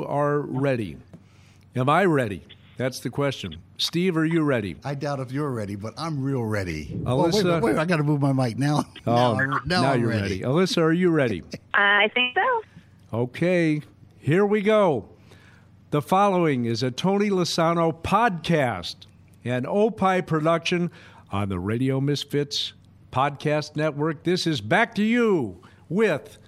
you are ready. Am I ready? That's the question. Steve, are you ready? I doubt if you're ready, but I'm real ready. Alyssa, oh, wait, wait, wait, I got to move my mic now. Oh, now, I'm- now, now I'm you're ready. ready. Alyssa, are you ready? I think so. Okay, here we go. The following is a Tony Lasano podcast, an Opie production on the Radio Misfits Podcast Network. This is Back to You with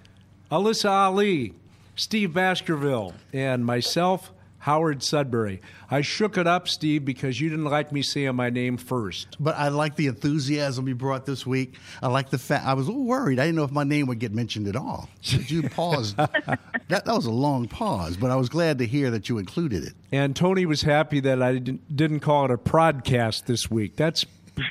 Alyssa Ali, Steve Baskerville, and myself, Howard Sudberry. I shook it up, Steve, because you didn't like me saying my name first. But I like the enthusiasm you brought this week. I like the fact I was a little worried. I didn't know if my name would get mentioned at all. Did you pause? that, that was a long pause, but I was glad to hear that you included it. And Tony was happy that I didn't, didn't call it a podcast this week. That's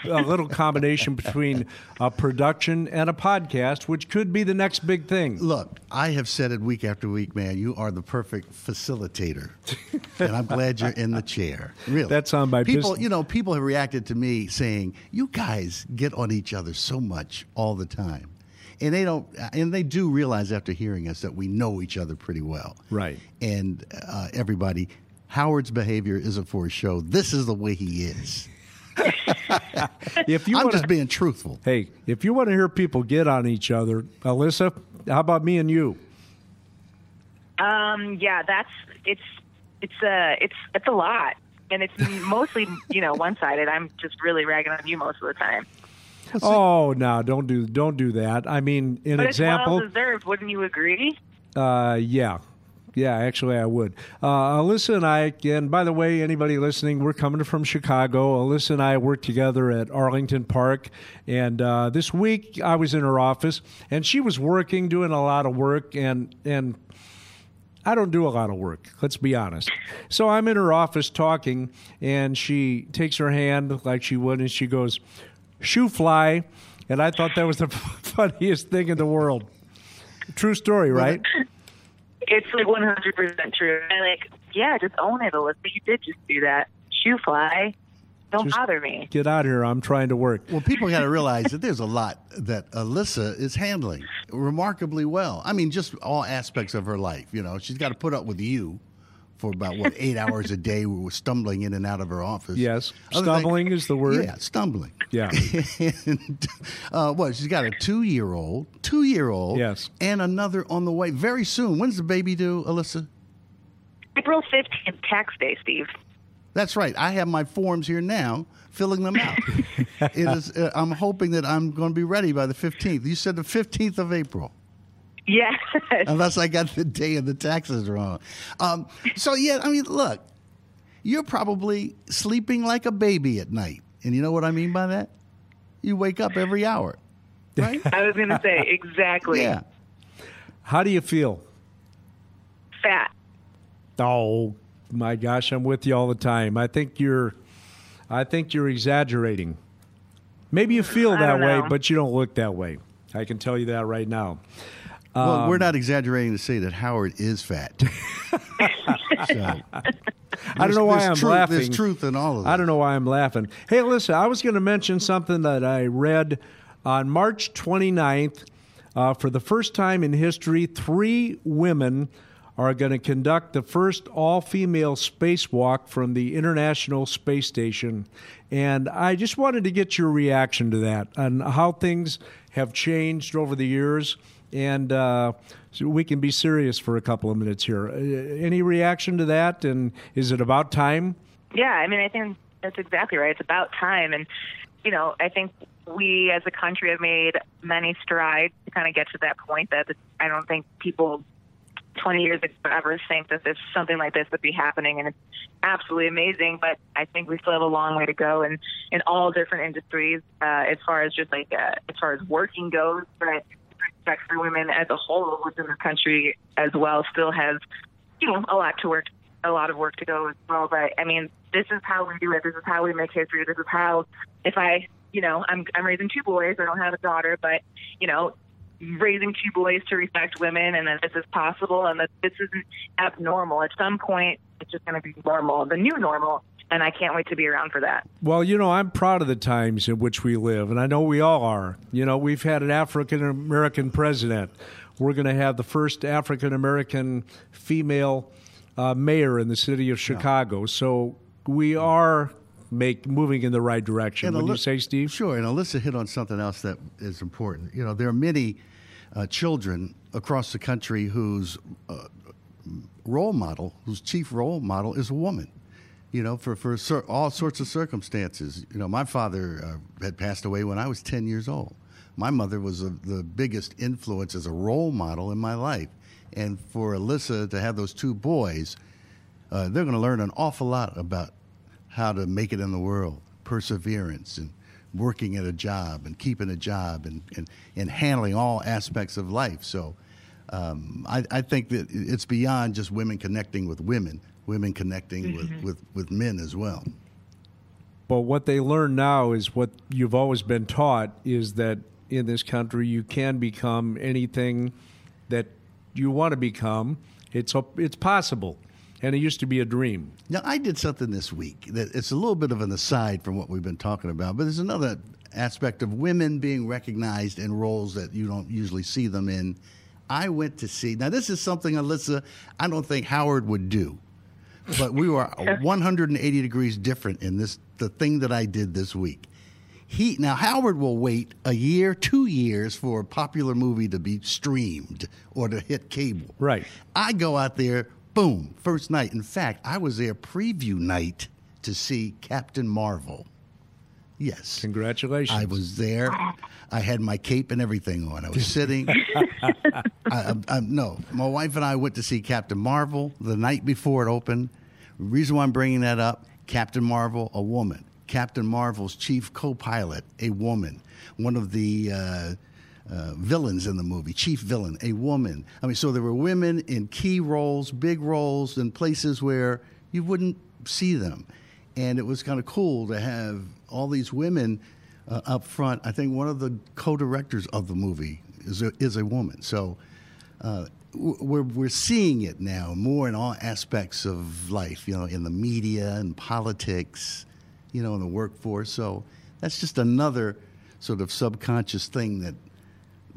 a little combination between a production and a podcast, which could be the next big thing. Look, I have said it week after week, man. You are the perfect facilitator, and I'm glad you're in the chair. Really, That's on my people. bus- You know, people have reacted to me saying, "You guys get on each other so much all the time." And they don't, and they do realize after hearing us that we know each other pretty well. Right. And uh, everybody, Howard's behavior isn't for a show. This is the way he is. If you I'm want just being truthful. hey, if you want to hear people get on each other, Alyssa, how about me and you? Um, yeah, that's it's it's uh it's it's a lot, and it's mostly you know one sided. I'm just really ragging on you most of the time, Oh no, don't do don't do that. I mean, an but example. it's well deserved. Wouldn't you agree? Uh, yeah. Yeah, actually, I would. Uh, Alyssa and I, and by the way, anybody listening, we're coming from Chicago. Alyssa and I work together at Arlington Park. And uh, this week, I was in her office, and she was working, doing a lot of work, and and I don't do a lot of work, let's be honest. So I'm in her office talking, and she takes her hand like she would, and she goes, shoo fly. And I thought that was the funniest thing in the world. True story, right? It's like 100 percent true. I like, yeah, just own it, Alyssa. You did just do that. Shoo fly. Don't Just- bother me. Get out of here. I'm trying to work. Well, people got to realize that there's a lot that Alyssa is handling remarkably well. I mean, just all aspects of her life. You know, she's got to put up with you for about what eight hours a day. We were stumbling in and out of her office. Yes. Other than- Stumbling is the word. Yeah, stumbling. Yeah. and uh, what? She's got a two-year-old, two-year-old. Yes. And another on the way very soon. When's the baby due, Alyssa? April 15th, tax day, Steve. That's right. I have my forms here now, filling them out. it is. Uh, I'm hoping that I'm going to be ready by the 15th. You said the 15th of April. Yes. unless I got the day of the taxes wrong. Um, so yeah, I mean, look, you're probably sleeping like a baby at night, and you know what I mean by that? You wake up every hour, right? I was going to say exactly. yeah. How do you feel? Fat. Oh my gosh, I'm with you all the time. I think you're I think you're exaggerating. Maybe you feel that way, but you don't look that way. I can tell you that right now. Well, Um, we're not exaggerating to say that Howard is fat. so, I don't know why I'm truth, laughing. There's truth in all of that. I don't know why I'm laughing. Hey, listen, I was going to mention something that I read on March 29th. Uh, for the first time in history, three women are going to conduct the first all female spacewalk from the International Space Station. And I just wanted to get your reaction to that and how things have changed over the years. And uh, so we can be serious for a couple of minutes here. Uh, any reaction to that? And is it about time? Yeah, I mean, I think that's exactly right. It's about time. And, you know, I think we as a country have made many strides to kind of get to that point that I don't think people 20 years ago ever think that this something like this would be happening. And it's absolutely amazing. But I think we still have a long way to go in, in all different industries uh, as far as just like, uh, as far as working goes. But respect for women as a whole within the country as well still has, you know, a lot to work, a lot of work to go as well. But I mean, this is how we do it. This is how we make history. This is how, if I, you know, I'm I'm raising two boys. I don't have a daughter, but you know, raising two boys to respect women and that this is possible and that this isn't abnormal. At some point, it's just going to be normal, the new normal. And I can't wait to be around for that. Well, you know, I'm proud of the times in which we live, and I know we all are. You know, we've had an African American president. We're going to have the first African American female uh, mayor in the city of Chicago. So we are make moving in the right direction. And Would you say, Steve? Sure. And Alyssa hit on something else that is important. You know, there are many uh, children across the country whose uh, role model, whose chief role model is a woman. You know, for for all sorts of circumstances. You know, my father uh, had passed away when I was ten years old. My mother was a, the biggest influence as a role model in my life, and for Alyssa to have those two boys, uh, they're going to learn an awful lot about how to make it in the world, perseverance, and working at a job, and keeping a job, and and, and handling all aspects of life. So, um, I, I think that it's beyond just women connecting with women, women connecting with, mm-hmm. with, with men as well. But what they learn now is what you've always been taught is that in this country you can become anything that you want to become. It's a, it's possible, and it used to be a dream. Now, I did something this week that it's a little bit of an aside from what we've been talking about, but there's another aspect of women being recognized in roles that you don't usually see them in. I went to see, now, this is something, Alyssa, I don't think Howard would do, but we were 180 degrees different in this, the thing that I did this week. He now Howard will wait a year, two years for a popular movie to be streamed or to hit cable. Right. I go out there, boom, first night. In fact, I was there preview night to see Captain Marvel. Yes. Congratulations. I was there. I had my cape and everything on. I was sitting. I, I, I, no, my wife and I went to see Captain Marvel the night before it opened. reason why I'm bringing that up Captain Marvel, a woman. Captain Marvel's chief co pilot, a woman. One of the. Uh, uh, villains in the movie, chief villain, a woman. I mean, so there were women in key roles, big roles, in places where you wouldn't see them. And it was kind of cool to have all these women uh, up front. I think one of the co directors of the movie is a, is a woman. So uh, we're, we're seeing it now more in all aspects of life, you know, in the media and politics, you know, in the workforce. So that's just another sort of subconscious thing that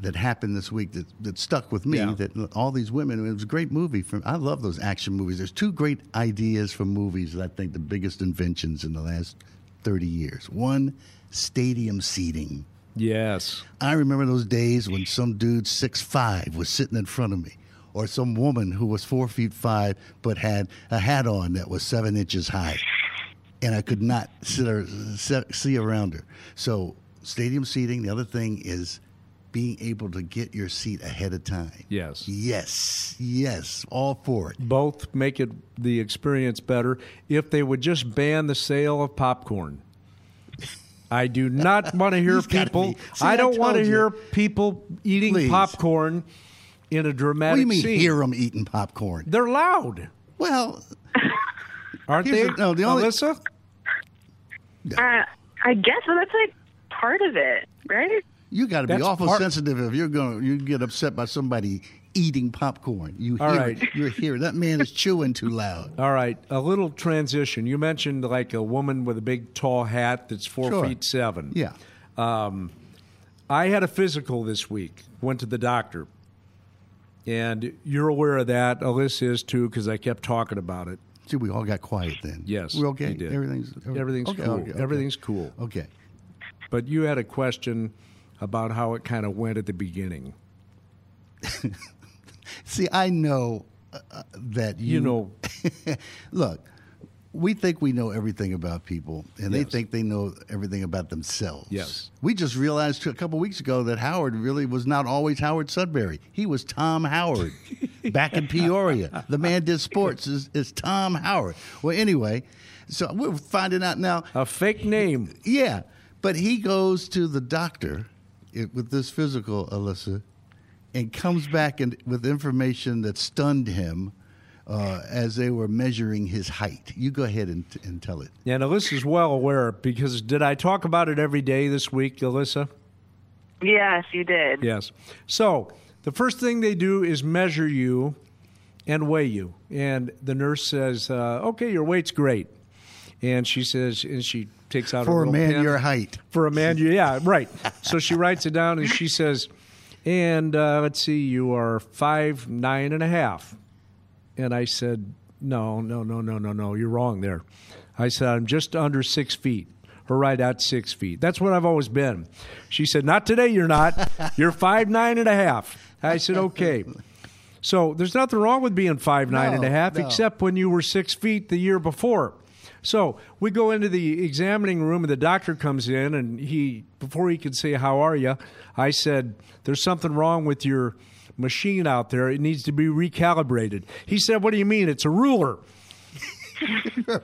that happened this week that, that stuck with me. Yeah. That all these women. It was a great movie. From I love those action movies. There's two great ideas for movies that I think the biggest inventions in the last thirty years. One, stadium seating. yes. I remember those days when some dude six five was sitting in front of me, or some woman who was four feet five but had a hat on that was seven inches high, and I could not sit or se- see around her. So stadium seating. The other thing is being able to get your seat ahead of time. Yes. Yes, yes, all for it. Both make it the experience better if they would just ban the sale of popcorn. I do not want to hear people. See, I I don't want to you. hear people eating Please. popcorn in a dramatic What do you mean scene. hear them eating popcorn? They're loud, Well, aren't they? the- no, the only- Alyssa? Uh, I guess, but that's like part of it, right? You got to be awful part- sensitive if you're going you get upset by somebody eating popcorn. You All hear right. it. You're hearing that man is chewing too loud. All right, a little transition. You mentioned like a woman with a big tall hat that's four Sure. feet seven. Yeah. Um, I had a physical this week. Went to the doctor, and you're aware of that. Alyssa is too because I kept talking about it. See, we all got quiet then. Yes, We're okay. did. Everything's Everything's okay, cool. okay, okay. Everything's cool. okay. But you had a question about how it kind of went at the beginning. See, I know uh, uh, that you, You know, Look, we think we know everything about people, and they think they know everything about themselves. Yes. We just realized a couple weeks ago that Howard really was not always Howard Sudberry. He was Tom Howard back in Peoria. The man did sports is, is Tom Howard. Well, anyway, so we're finding out now. a fake name. Yeah, but he goes to the doctor it, with this physical, Alyssa, and comes back and, with information that stunned him uh, as they were measuring his height. You go ahead and, and tell it. Yeah, and Alyssa's well aware because did I talk about it every day this week, Alyssa? Yes, you did. Yes. So the first thing they do is measure you and weigh you. And the nurse says, uh, "Okay, your weight's great." And she says, and she takes out For a little man pen. your height. For a man, yeah, right. So she writes it down and she says, "And uh, let's see, you are five nine and a half." And I said, no, no, no, no, no, no. You're wrong there. I said, I'm just under six feet, or right at six feet. That's what I've always been. She said, Not today, you're not. You're five nine and a half. I said, Okay. So there's nothing wrong with being five nine and a No, half, no. except when you were six feet the year before. So we go into the examining room, and the doctor comes in, and he before he could say how are you, I said, "There's something wrong with your machine out there. It needs to be recalibrated." He said, "What do you mean? It's a ruler."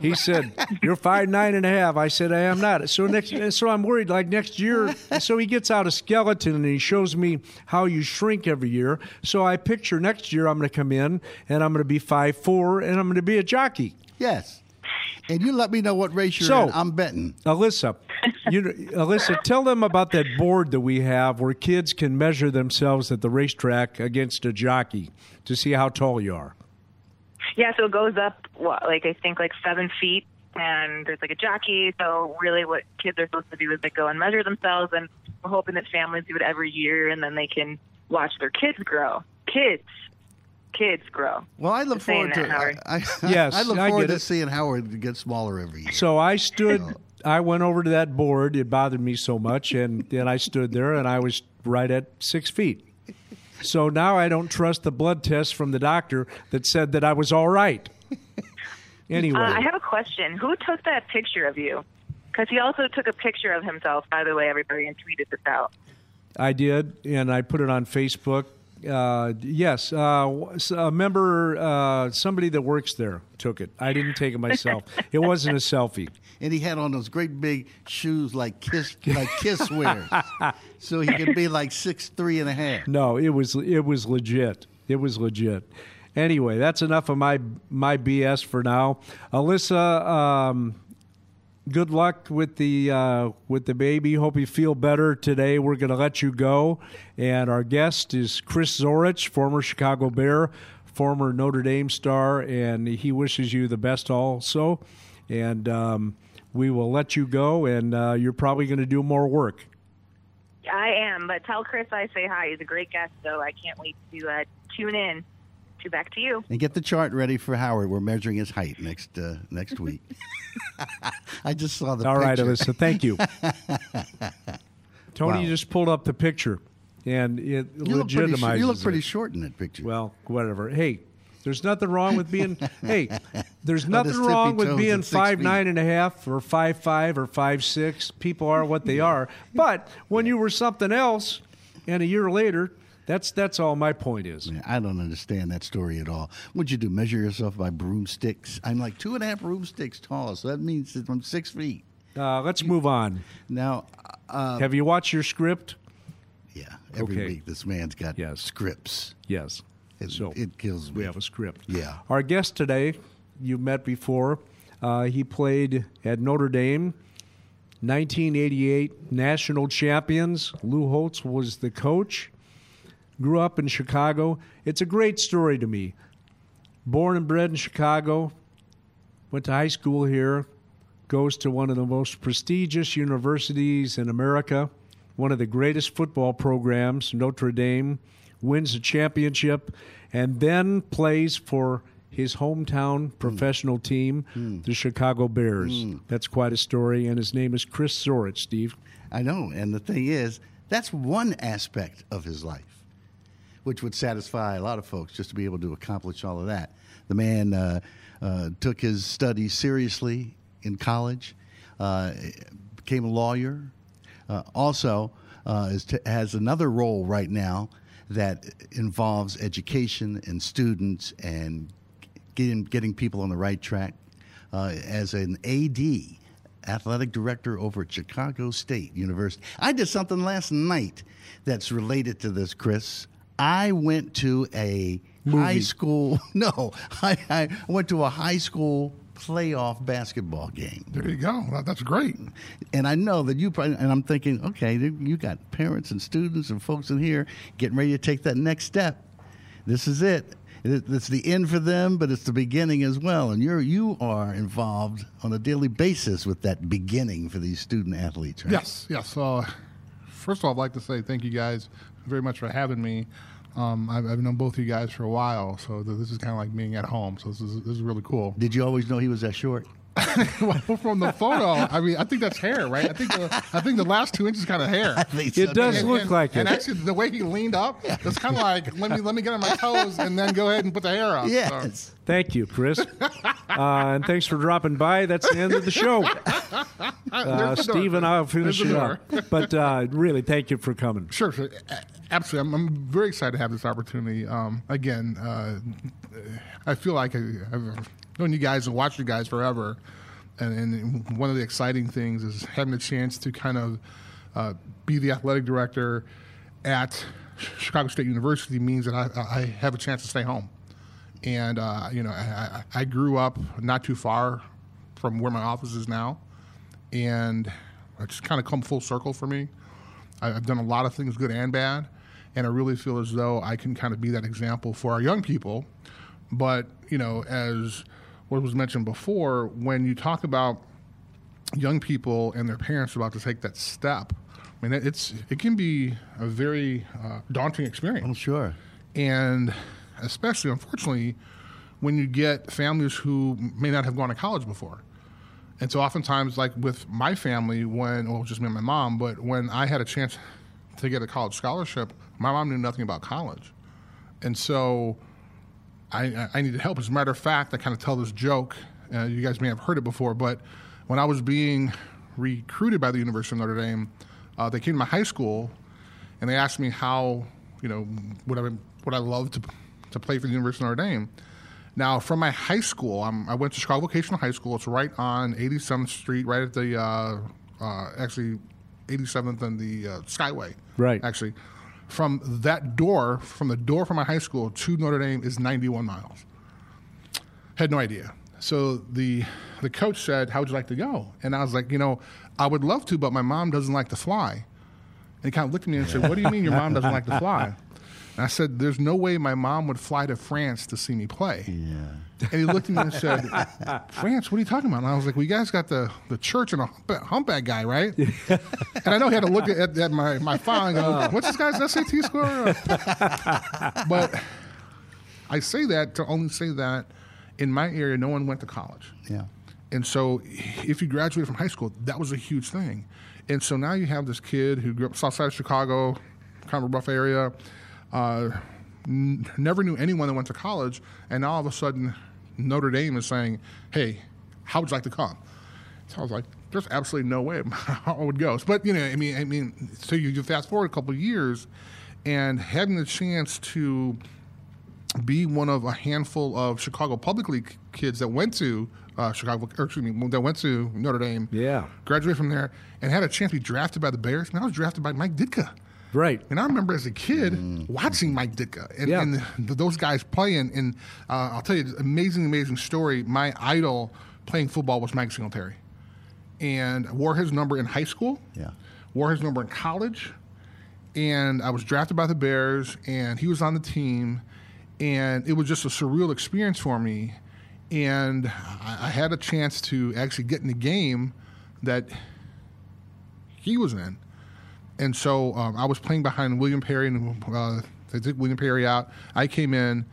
he said, "You're five nine and a half." I said, "I am not." So next, so I'm worried. Like next year, so he gets out a skeleton and he shows me how you shrink every year. So I picture next year I'm going to come in and I'm going to be five four and I'm going to be a jockey. Yes. And you let me know what race you're So- in. I'm betting. Alyssa, you, Alyssa, tell them about that board that we have where kids can measure themselves at the racetrack against a jockey to see how tall you are. Yeah, so it goes up, what, like I think like seven feet, and there's like a jockey. So really, what kids are supposed to do is they go and measure themselves, and we're hoping that families do it every year, and then they can watch their kids grow. Kids, kids grow. Well, I look Just saying forward to. that, Howard. I, I, Yes, I look forward get to it. seeing Howard get smaller every year. So I stood, I went over to that board. It bothered me so much, and then I stood there, and I was right at six feet. So now I don't trust the blood test from the doctor that said that I was all right. Anyway, Uh, I have a question. Who took that picture of you? Because he also took a picture of himself, by the way, everybody, and tweeted this out. I did, and I put it on Facebook. Uh, yes, uh, a member, uh, somebody that works there took it. I didn't take it myself. it wasn't a selfie. and he had on those great big shoes like Kiss, like Kiss wears, so he could be like six three and a half. No, it was it was legit. It was legit. Anyway, that's enough of my my BS for now. Alyssa, um, good luck with the uh, with the baby. Hope you feel better today. We're going to let you go, and our guest is Chris Zorich, former Chicago Bear, former Notre Dame star, and he wishes you the best also. And um, we will let you go, and uh, you're probably going to do more work. I am, but tell Chris I say hi. He's a great guest, so I can't wait to uh, tune in. To back to you. And get the chart ready for Howard. We're measuring his height next uh, next week. I just saw the All right, picture. Alyssa. Thank you. Tony Wow. just pulled up the picture, and it You look, pretty, sh- legitimizes you look pretty it. short in that picture. Well, whatever. Hey, there's nothing wrong with being. hey, there's nothing wrong with being five feet. nine and a half or five five or five six. People are what they are. But when you were something else, and a year later, that's that's all my point is. Man, I don't understand that story at all. What'd you do? Measure yourself by broomsticks? I'm like two and a half broomsticks tall, so that means that I'm six feet. Uh, let's move on. Now, uh, Have you watched your script? yeah, every Okay. week this man's got Yes. scripts. Yes. It, So it kills me. we have a script. Yeah. Our guest today, you've met before. Uh, he played at Notre Dame, 1988 national champions. Lou Holtz was the coach. Grew up in Chicago. It's a great story to me. Born and bred in Chicago, went to high school here, goes to one of the most prestigious universities in America, one of the greatest football programs, Notre Dame, wins a championship, and then plays for his hometown hmm. professional team, hmm. the Chicago Bears. Hmm. That's quite a story, and his name is Chris Zorich, Steve. I know. And the thing is, that's one aspect of his life, which would satisfy a lot of folks just to be able to accomplish all of that. The man uh, uh, took his studies seriously in college, uh, became a lawyer, uh, also uh, is t- has another role right now that involves education and students and getting, getting people on the right track. Uh, as an AD, athletic director over at Chicago State University. I did something last night that's related to this, Chris. I went to a high school, no, I, I went to a high school playoff basketball game. There you go. That's great. And I know that you probably, and I'm thinking, okay, you got parents and students and folks in here getting ready to take that next step. This is it. It- It's the end for them, but it's the beginning as well. And you're you are involved on a daily basis with that beginning for these student athletes, right? Yes, yes. Uh, first of all, I'd like to say thank you guys very much for having me. Um, I've, I've known both of you guys for a while, so this is kind of like being at home. So this is this is really cool. Did you always know he was that short? well, from the photo, I mean, I think that's hair, right? I think the, I think the last two inches kind of hair. I think It so. does And- look and- like and it. actually, the way he leaned up, it's kind of like let me let me get on my toes and then go ahead and put the hair up. So- Yes. Thank you, Chris. uh, and thanks for dropping by. That's the end of the show. Uh, There's the door. Steve and I'll finish There's the it door. up. But uh, really, thank you for coming. Sure, sure. A- Absolutely. I'm, I'm very excited to have this opportunity. Um, again, uh, I feel like I, I've known you guys and watched you guys forever. And, and one of the exciting things is having the chance to kind of uh, be the athletic director at Chicago State University means that I, I have a chance to stay home. And, uh, you know, I I grew up not too far from where my office is now. And it's kind of come full circle for me. I've done a lot of things, good and bad, and I really feel as though I can kind of be that example for our young people. But you know, as what was mentioned before, when you talk about young people and their parents about to take that step, I mean, it's it can be a very uh, daunting experience. I'm sure. and especially unfortunately when you get families who may not have gone to college before. And so oftentimes like with my family when well just me and my mom but when i had a chance to get a college scholarship my mom knew nothing about college. And so I, I- needed help. As a matter of fact, I kind of tell this joke. Uh, you guys may have heard it before, but when I was being recruited by the University of Notre Dame, uh, they came to my high school and they asked me how, you know, would I would I love to to play for the University of Notre Dame. Now, from my high school, I'm, I went to Chicago Vocational High School. It's right on 87th Street, right at the uh, uh, actually 87th and the uh, Skyway. Right. Actually, from that door, from the door from my high school to Notre Dame is 91 miles. Had no idea. So the the coach said, "How would you like to go?" And I was like, "You know, I would love to, but my mom doesn't like to fly." And he kind of looked at me and said, "What do you mean your mom doesn't like to fly?" And I said, "There's no way my mom would fly to France to see me play." Yeah. And he looked at me and said, France, what are you talking about? And I was like, well, you guys got the, the church and a hump- humpback guy, right? and I know he had to look at, at my, my file and go, oh. what's this guy's SAT score? but I say that to only say that in my area, no one went to college. Yeah. And so, if you graduated from high school, that was a huge thing. And so now you have this kid who grew up south side of Chicago, kind of a rough area, uh, n- never knew anyone that went to college, and now all of a sudden, Notre Dame is saying, "Hey, how would you like to come?" So I was like, "There's absolutely no way how I would go." But you know, I mean, I mean, so you, you fast forward a couple of years, and having the chance to be one of a handful of Chicago publicly kids that went to uh, Chicago, or excuse me, that went to Notre Dame. Yeah. Graduated from there and had a chance to be drafted by the Bears. And I was drafted by Mike Ditka. Right. And I remember as a kid watching Mike Ditka and, Yeah. and th those guys playing. And uh, I'll tell you, an amazing, amazing story. My idol playing football was Mike Singletary. And wore his number in high school Yeah. wore his number in college, and I was drafted by the Bears, and he was on the team, and it was just a surreal experience for me. And I, I had a chance to actually get in the game that he was in. And so um, I was playing behind William Perry, and uh, they took William Perry out. I came in,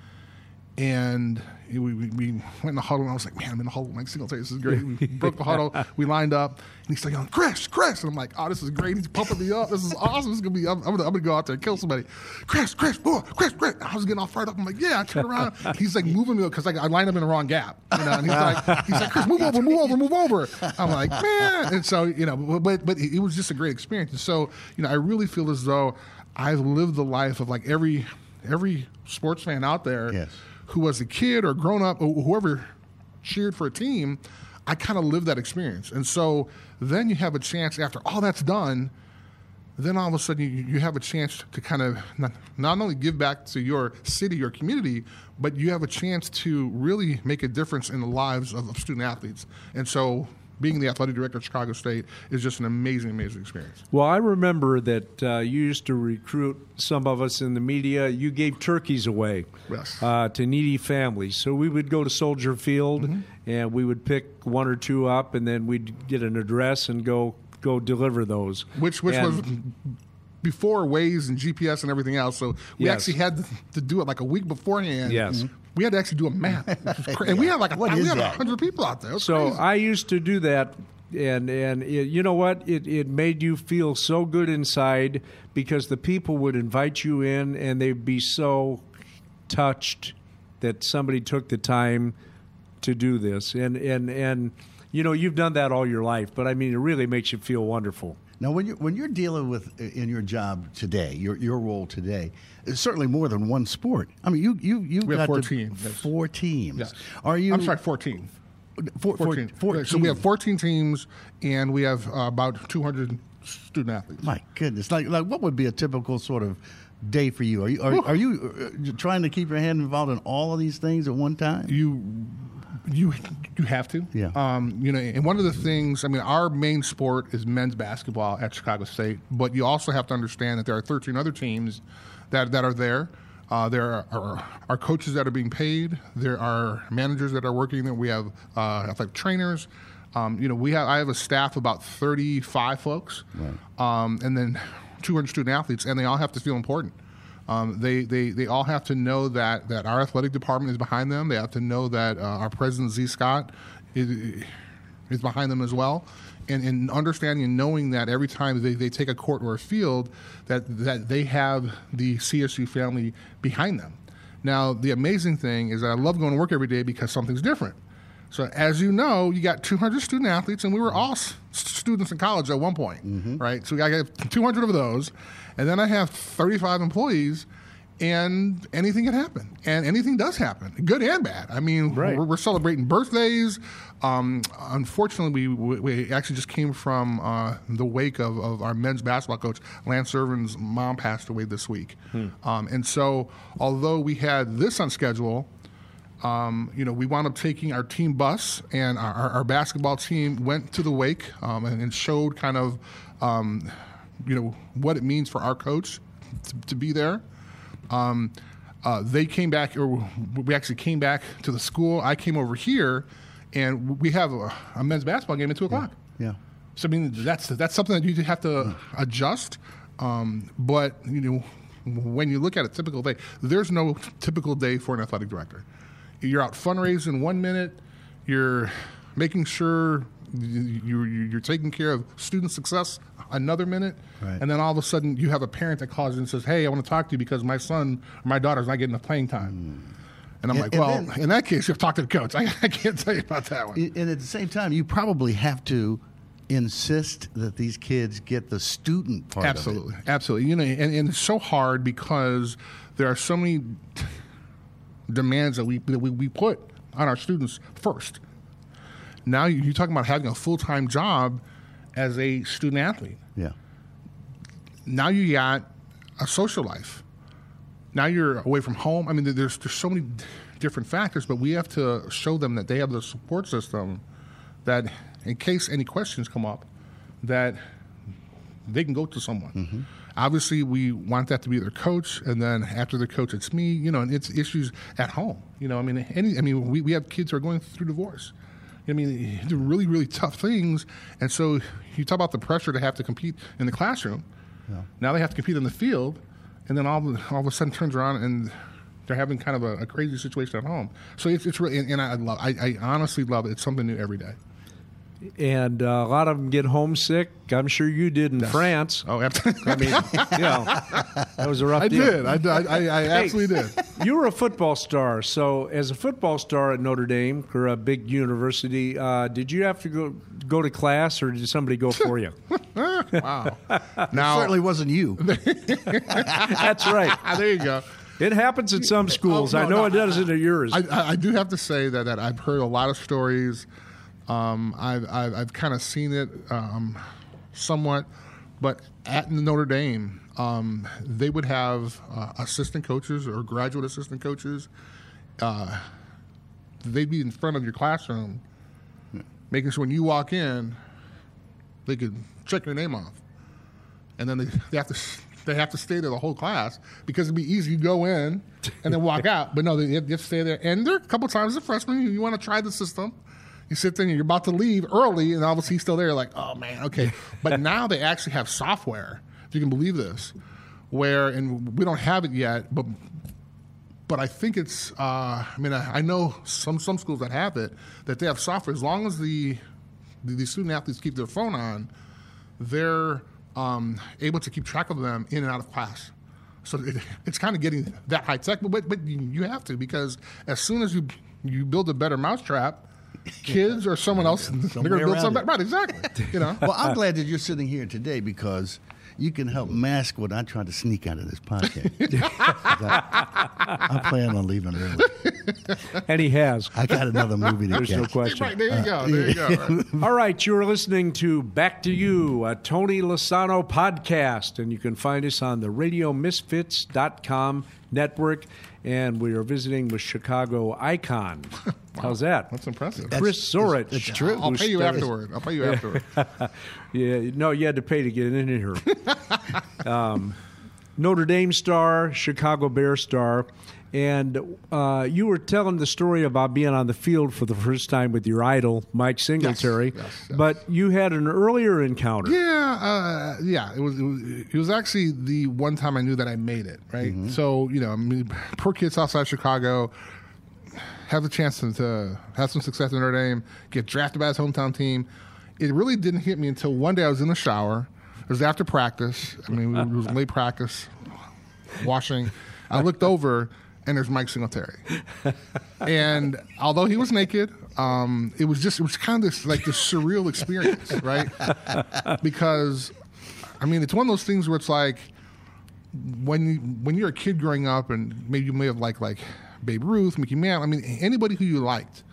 and we, we, we went in the huddle, and I was like, man, I'm in the huddle. Mike Singletary, this is great. We broke the huddle. We lined up, and he's like, yelling, Chris, Chris. And I'm like, oh, this is great. He's pumping me up. This is awesome. This is going to be, I'm, I'm going to go out there and kill somebody. Chris, Chris, boy, Chris, Chris. I was getting all fired up. I'm like, yeah, I turn around. He's like moving me because like, I lined up in the wrong gap. You know, and he's like, he's like, Chris, move over, move over, move over. I'm like, man. And so, you know, but, but it was just a great experience. And so, you know, I really feel as though I've lived the life of like every, every sports fan out there Yes. Who was a kid or grown up or whoever cheered for a team, I kind of lived that experience. And so then you have a chance after all that's done, then all of a sudden you, you have a chance to kind of not, not only give back to your city, your community, but you have a chance to really make a difference in the lives of, of student athletes. And so being the athletic director of Chicago State is just an amazing, amazing experience. Well, I remember that uh, you used to recruit some of us in the media. You gave turkeys away Yes. uh, to needy families. So we would go to Soldier Field Mm-hmm. and we would pick one or two up, and then we'd get an address and go go deliver those. Which which And- was before Waze and GPS and everything else. So we Yes. actually had to, to do it like a week beforehand. Yes. We had to actually do a map. which was cra- And we had like a, What we had that? 100 people out there. So crazy. I used to do that, and and it, you know what? It it made you feel so good inside because the people would invite you in, and they'd be so touched that somebody took the time to do this, and and and you know you've done that all your life, but I mean it really makes you feel wonderful. Now, when you're when you're dealing with uh, in your job today, your your role today, it's certainly more than one sport. I mean, you you you got four teams. Four teams. Yes. Are you? I'm sorry, 14. Four, four, 14. 14. So we have 14 teams, and we have uh, about 200 student athletes. My goodness, like like what would be a typical sort of day for you? Are you are, are you uh, trying to keep your hand involved in all of these things at one time? you you you have to Yeah. um you know and one of the things i mean our main sport is men's basketball at chicago state but you also have to understand that there are 13 other teams that that are there uh, there are, are coaches that are being paid. There are managers that are working there. We have uh, athletic trainers. Um, you know, we have I have a staff of about 35 folks, um, and then 200 student athletes, and they all have to feel important. Um, they, they, they all have to know that, that our athletic department is behind them. They have to know that uh, our president, Z. Scott, is, is behind them as well. And, and understanding and knowing that every time they, they take a court or a field, that, that they have the CSU family behind them. Now, the amazing thing is that I love going to work every day because something's different. So, as you know, you got 200 student athletes, and we were all s- students in college at one point, right? So, I got 200 of those, and then I have 35 employees, and anything can happen, and anything does happen, good and bad. I mean, Right. we're, we're celebrating birthdays. Um, unfortunately, we, we actually just came from uh, the wake of, of our men's basketball coach, Lance Irvin's mom passed away this week. Um, and so, although we had this on schedule, um, you know, we wound up taking our team bus, and our, our, basketball team went to the wake um, and, and showed kind of, um, you know, what it means for our coach to, to be there. Um, uh, they came back, or we actually came back to the school. I came over here, and we have a, a men's basketball game at two o'clock. Yeah. So I mean, that's that's something that you have to adjust. Um, but you know, when you look at a typical day, there's no typical day for an athletic director. You're out fundraising one minute, you're making sure you- you- you're taking care of student success another minute, Right. and then all of a sudden you have a parent that calls and says, "Hey, I want to talk to you because my son or my daughter's not getting enough playing time." Hmm. And I'm And- like, and "Well, then- in that case, you have to talk to the coach. I, I can't tell you about that one." And at the same time, you probably have to insist that these kids get the student part absolutely of it. absolutely you know and, and it's so hard because there are so many demands that we that we, we put on our students first. Now you- you're talking about having a full-time job as a student athlete. Yeah. now you got a social life. Now you're away from home. I mean there's there's so many different factors but we have to show them that they have the support system that in case any questions come up that they can go to someone mm-hmm. Obviously we want that to be their coach and then after the coach it's me you know and it's issues at home you know i mean any i mean we, we have kids who are going through divorce I mean, they're really, really tough things. And so you talk about the pressure to have to compete in the classroom. Now they have to compete in the field, and then all, of- all of a sudden turns around and they're having kind of a, a crazy situation at home. So it's, it's really, and, and I love, I, I honestly love it. It's something new every day. And uh, a lot of them get homesick. I'm sure you did in France. Oh, absolutely. I mean, you know, that was a rough I deal. did. I, I, I, I absolutely did. You were a football star. So, as a football star at Notre Dame or a big university, uh, did you have to go go to class, or did somebody go for you? Wow. Now, Certainly wasn't you. That's right. There you go. It happens at some schools. Oh, no, I know no, it doesn't at yours. I, I, I do have to say that, that I've heard a lot of stories. Um, I've, I've, I've kind of seen it um, somewhat, but at Notre Dame, um, they would have uh, assistant coaches or graduate assistant coaches. Uh, they'd be in front of your classroom, making sure when you walk in, they could check your name off and then they, they have to they have to stay there the whole class because it'd be easy to go in and then walk out. But no, they have, they have to stay there. And there are a couple times as a freshman, you, you want to try the system. You sit there and you're about to leave early, and obviously he's still there. You're like, oh man, okay. But now they actually have software if you can believe this, where and we don't have it yet, but but I think it's. Uh, I mean, I, I know some some schools that have it that they have software. As long as the the, the student athletes keep their phone on, they're um, able to keep track of them in and out of class. So it, it's kind of getting that high tech, but, but but you you have to because as soon as you you build a better mousetrap, kids or someone else they're going to build something. Right, exactly. You know. Well, I'm glad that you're sitting here today because you can help mask what I tried to sneak out of this podcast. I, I plan on leaving early. And he has. I got another movie to There's no question. Right there you go. There you go. Right. All right, you're listening to Back to You, a Tony Lasano podcast, and you can find us on the RadioMisfits.com network, and we are visiting with Chicago Icon. How's that? That's impressive. Chris Zorich. it's true. I'll pay you started- afterward. I'll pay you afterward. Yeah, no, you had to pay to get in here. um, Notre Dame star, Chicago Bear star, and uh, you were telling the story about being on the field for the first time with your idol, Mike Singletary. yes, yes. But you had an earlier encounter. Yeah, uh, yeah. It was, it was. It was actually the one time I knew that I made it. Right. So you know, I mean, poor kids outside of Chicago have the chance to, to have some success in Notre Dame, get drafted by his hometown team. It really didn't hit me until one day I was in the shower. It was after practice. I mean, it was late practice, washing. I looked over, and there's Mike Singletary. And although he was naked, um, it was just it was kind of this like this surreal experience, right? Because I mean, it's one of those things where it's like when you, when you're a kid growing up, and maybe you may have liked like Babe Ruth, Mickey Mantle. I mean, anybody who you liked,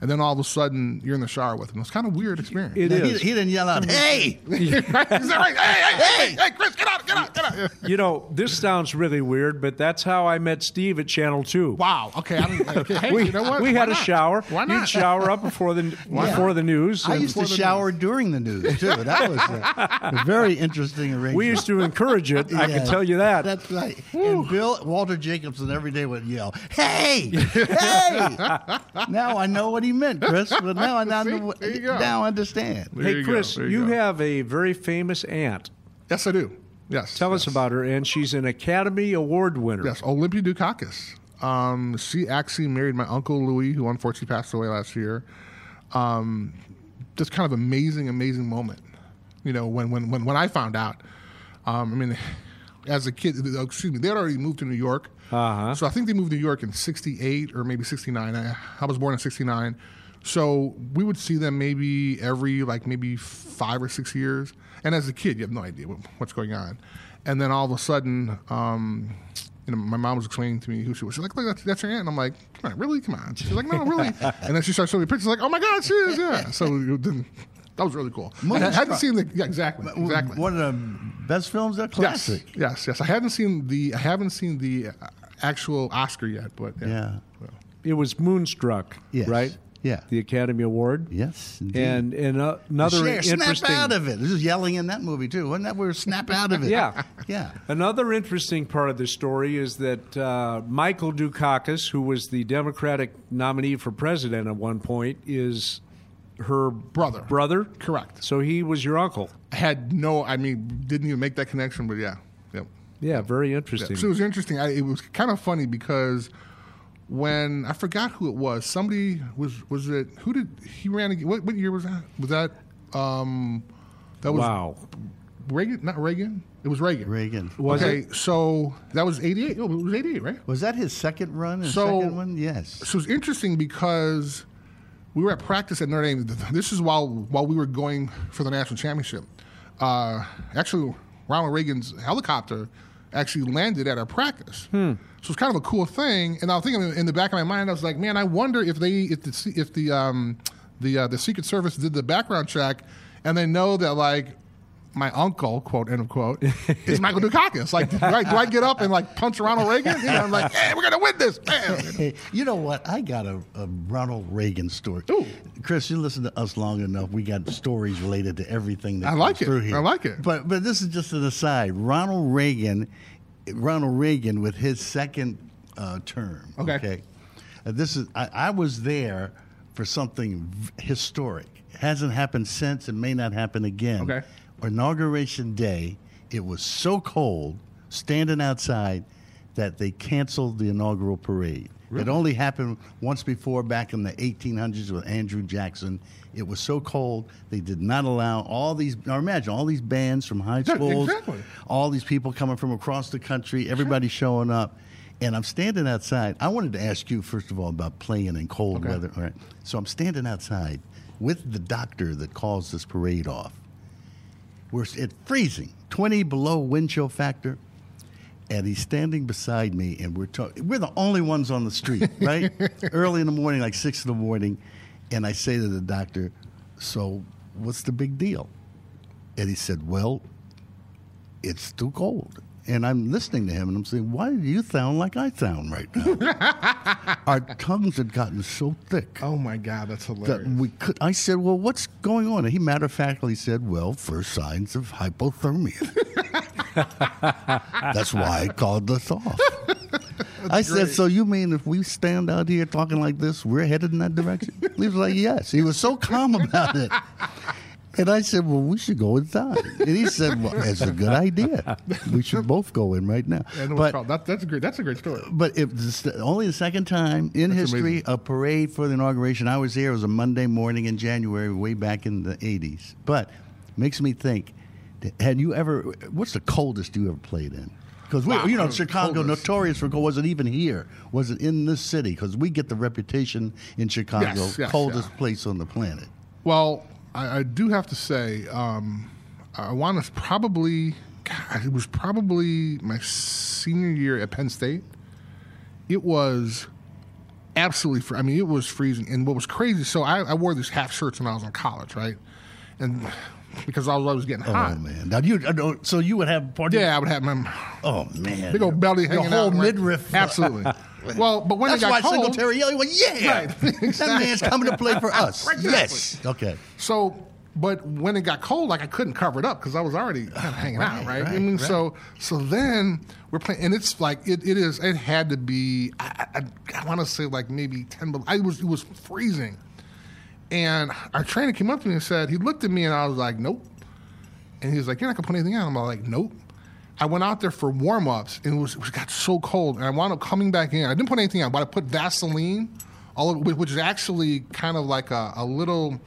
and then all of a sudden you're in the shower with him. It's kind of a weird experience. It Now, he, is. he didn't yell out, hmm. "Hey!" Is that right? Hey, hey, hey, hey, Chris, get out, get out, get out. You know, this sounds really weird, but that's how I met Steve at Channel 2. Wow. Okay. I'm, okay. Hey, We, you know what? we Why had a shower. Why not? You'd shower up before the before the news. I used to before the shower during the news too. That was a, a very interesting arrangement. we used to encourage it. I can tell you that. That's right. And Bill Walter Jacobson every day would yell, "Hey, hey!" now I know what he meant, Chris. But now I now, See? know, There you go. now understand. There hey, you Chris, you, you have a very famous aunt. Yes, I do. Yes. Tell yes. us about her, and she's an Academy Award winner. Yes, Olympia Dukakis. Um, she actually married my uncle Louis, who unfortunately passed away last year. Um, just kind of amazing, amazing moment. You know, when when when, when I found out. Um, I mean, as a kid, excuse me, they had already moved to New York. Uh-huh. So I think they moved to New York in '68 or maybe '69. I, I was born in '69. So we would see them maybe every like maybe five or six years. And as a kid, you have no idea what, what's going on. And then all of a sudden, um, you know, my mom was explaining to me who she was. She's like, "Look, that's, that's your aunt." And I'm like, "Come on, really? Come on." She's like, "No, really." and then she starts showing me pictures. Like, "Oh my God, she is!" Yeah. So then, that was really cool. I hadn't seen the yeah exactly exactly. One of the best films, that classic. Yes, yes, yes. I hadn't seen the I haven't seen the uh, actual Oscar yet, but yeah. Yeah. It was Moonstruck, Yes. right? Yeah. The Academy Award. Yes. indeed. And and uh, another Snap- interesting snap out of it. This is yelling in that movie too. Wasn't that where snap out of it? Yeah. yeah. Another interesting part of the story is that uh, Michael Dukakis, who was the Democratic nominee for president at one point, is her Brother. Brother, Correct. So he was your uncle. I had no. I mean, didn't even make that connection, but yeah, yep. Yeah, very Yeah. interesting. So it was interesting. I, it was kind of funny because when I forgot who it was, somebody was was it who did he ran? ag- What, what year was that? Was that um that was wow. Reagan? Not Reagan. It was Reagan. Reagan. Was okay, it? so that was eighty eight. Oh, it was eighty eight, right? Was that his second run? His So- second one? Yes. So it's interesting because we were at practice at Notre Dame. This is while while we were going for the national championship. Uh, actually, Ronald Reagan's helicopter actually landed at our practice. So it's kind of a cool thing. And I was thinking in the back of my mind, I was like, man, I wonder if they if the if the um, the uh, the Secret Service did the background check and they know that like. My uncle, quote end of quote, is Michael Dukakis. Like, do I, do I get up and like punch Ronald Reagan? You know, I'm like, hey, we're gonna win this. Bam. You know what? I got a, a Ronald Reagan story. Ooh. Chris, you listen to us long enough. We got stories related to everything that I like comes it. through here. I like it. But but this is just an aside. Ronald Reagan, Ronald Reagan with his second uh, term. Okay. Uh, this is I, I was there for something v- historic. Hasn't happened since. It may not happen again. Okay. Inauguration day It was so cold standing outside that they canceled the inaugural parade. It only happened once before back in the 1800s with Andrew Jackson. It was so cold they did not allow all these. Now imagine all these bands from high schools, exactly. all these people coming from across the country, everybody showing up. And I'm standing outside. I wanted to ask you, first of all, about playing in cold Okay. weather. All right. So I'm standing outside with the doctor that calls this parade off. We're it's freezing, 20 below wind chill factor. And he's standing beside me, and we're talking. We're the only ones on the street, right? Early in the morning, like six in the morning. And I say to the doctor, So, what's the big deal? And he said, Well, it's too cold. And I'm listening to him and I'm saying, Why do you sound like I sound right now? Our tongues had gotten so thick Oh my God, that's that hilarious. we could. I said, "Well, what's going on?" And he matter of factly said, "Well, first signs of hypothermia." That's why I called this off. I said, "So you mean if we stand out here talking like this, we're headed in that direction?" He was like, "Yes." He was so calm about it. And I said, "Well, we should go inside." And he said, "Well, it's a good idea. We should both go in right now." It But that, that's a great. That's a great story. but it was only the second time in That's history amazing. a parade for the inauguration. I was there. It was a Monday morning in January, way back in the '80s. But makes me think: Had you ever? What's the coldest you ever played in? Because we, Wow, you know, Chicago coldest. notorious for cold. Was it even here? Was it in this city? Because we get the reputation in Chicago, Yes, yes, coldest yeah. place on the planet. Well, I, I do have to say, um, I want to probably. God, it was probably my senior year at Penn State. It was absolutely. Fr- I mean, it was freezing. And what was crazy? So I, I wore these half shirts when I was in college, right? And because I was always getting Oh man! Now you, uh, so you would have party? Yeah, I would have my Oh man! big old belly hanging whole out. right? midriff. Well, but when That's it got why cold, Singletary yelled, well, yeah, Right, that man's coming to play for us. Exactly. Yes. Okay. So, but when it got cold, like I couldn't cover it up because I was already kind of ah, hanging out, Right, right? I mean, right. so so then we're playing, and it's like it, it is. It had to be. I, I, I want to say like maybe ten. But I was it was freezing, and our trainer came up to me and said he looked at me and I was like, nope. And he was like, you're not gonna put anything on. I'm like, nope. I went out there for warm ups and it was it got so cold, and I wound up coming back in. I didn't put anything on, but I put Vaseline, all of, which is actually kind of like a, a little.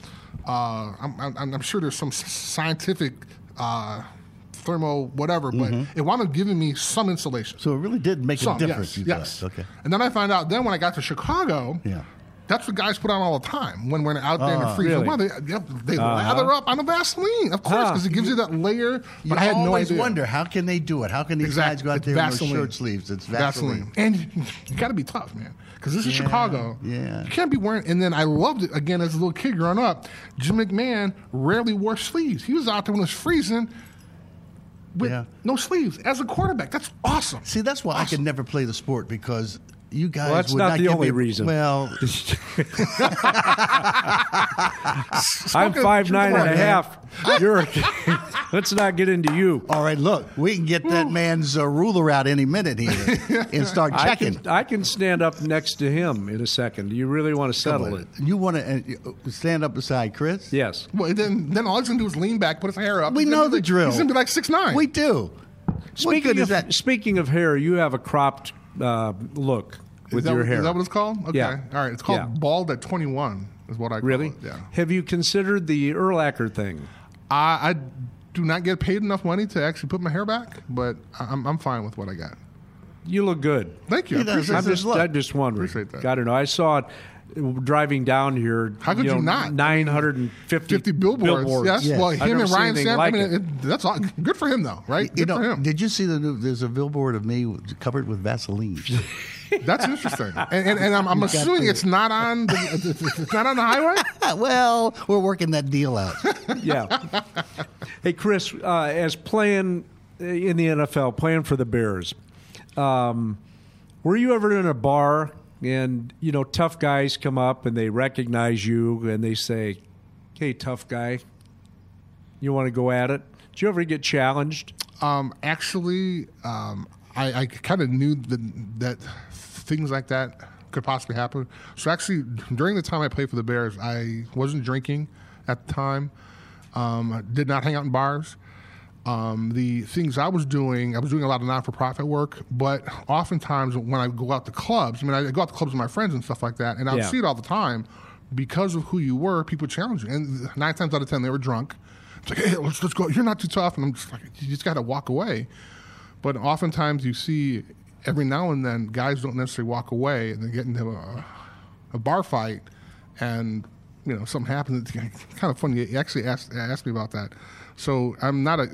Uh, I'm, I'm, I'm sure there's some scientific uh, thermo whatever, but it wound up giving me some insulation. So it really did make Some, a difference. yes, you yes. Okay. And then I found out. Then when I got to Chicago, Yeah. That's what guys put on all the time when we're out there in the Ah, freezing really? weather. Yep, they lather up on the Vaseline, of course, Huh. because it gives you that layer. But You I had no always idea. wonder how can they do it? How can these Exactly. guys go out It's there in those Vaseline. shirt sleeves? It's Vaseline. And you, you got to be tough, man, because this is Yeah, Chicago. yeah. you can't be wearing. And then I loved it again as a little kid growing up. Jim McMahon rarely wore sleeves. He was out there when it was freezing with Yeah. no sleeves as a quarterback. That's awesome. See, that's why I could never play the sport because you guys. Well, that's would not the give only me- reason. Well, I'm five nine and a Come on, half. You're. let's not get into you. all right. Look, we can get that man's uh, ruler out any minute here and start I checking. can, I can stand up next to him in a second. Do you really want to settle it? You want to uh, stand up beside Chris? Yes. Well, then, then all he's gonna do is lean back, put his hair up. We know the like- drill. He's gonna be like six nine. We do. Speaking of that? speaking of hair, you have a cropped uh, look with is that, your hair. Is that what it's called? Okay. Yeah. All right. It's called Yeah. bald at twenty one. Is what I call really? it. Yeah. Have you considered the Erlacher thing? I, I do not get paid enough money to actually put my hair back, but I'm, I'm fine with what I got. You look good. Thank you. He I appreciate I'm just, look. I'm just wondering. Appreciate that. Got to know. I saw it driving down here. How could you know, not? 950 50 billboards. Yes. Yes. Well, I've him and Ryan anything Sam. like I mean, it. it, that's all, good for him, though, right? You Good for know, him. did you see the new? There's a billboard of me covered with Vaseline. That's interesting. And, and, and I'm, I'm assuming it's not on the, it's not on the highway. well, we're working that deal out. yeah. Hey, Chris, uh, as playing in the NFL, playing for the Bears, um, were you ever in a bar and you know tough guys come up and they recognize you and they say, "Hey, tough guy, you want to go at it?" Did you ever get challenged? Um, actually, um, I, I kind of knew that, that things like that could possibly happen. So actually, during the time I played for the Bears, I wasn't drinking at the time. Um, did not hang out in bars. Um, the things I was doing, I was doing a lot of non for profit work, but oftentimes when I go out to clubs, I mean, I go out to clubs with my friends and stuff like that, and I would Yeah. see it all the time because of who you were, people challenge you. And nine times out of ten, they were drunk. It's like, hey, let's, let's go. You're not too tough. And I'm just like, you just got to walk away. But oftentimes you see every now and then guys don't necessarily walk away and they get into a, a bar fight and you know something happens. It's kind of funny. You actually asked asked me about that. So I'm not a,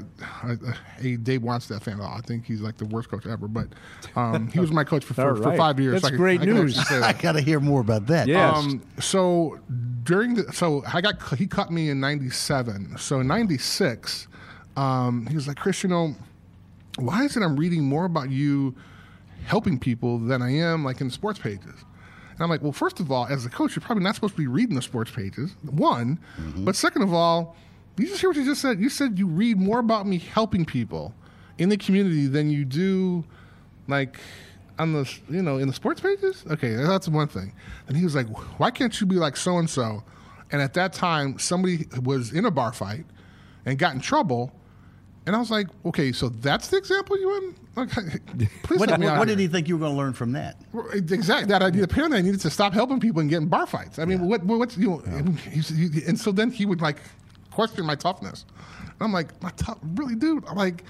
a, a Dave Wannstedt fan at all. I think he's like the worst coach ever. But um, he was my coach for, All for, for five years. That's so I can- great I can news. actually I got to hear more about that. Yeah. Yes. Um, so during the so I got he cut me in '97. So in '96, um, he was like, Chris, you know, why is it I'm reading more about you helping people than I am like in sports pages? And I'm like, well, first of all, as a coach, you're probably not supposed to be reading the sports pages. One, mm-hmm. but second of all, you just hear what you just said. You said you read more about me helping people in the community than you do like on the you know in the sports pages okay that's one thing and he was like why can't you be like so and so and at that time somebody was in a bar fight and got in trouble and i was like okay so that's the example you want okay please What, what, what did he think you were going to learn from that? Exactly that idea. Apparently, I needed to stop helping people and get in bar fights. I mean, what, what, what's you know? and he- and so then he would like question my toughness. And I'm like, my tough, really, dude. I'm like,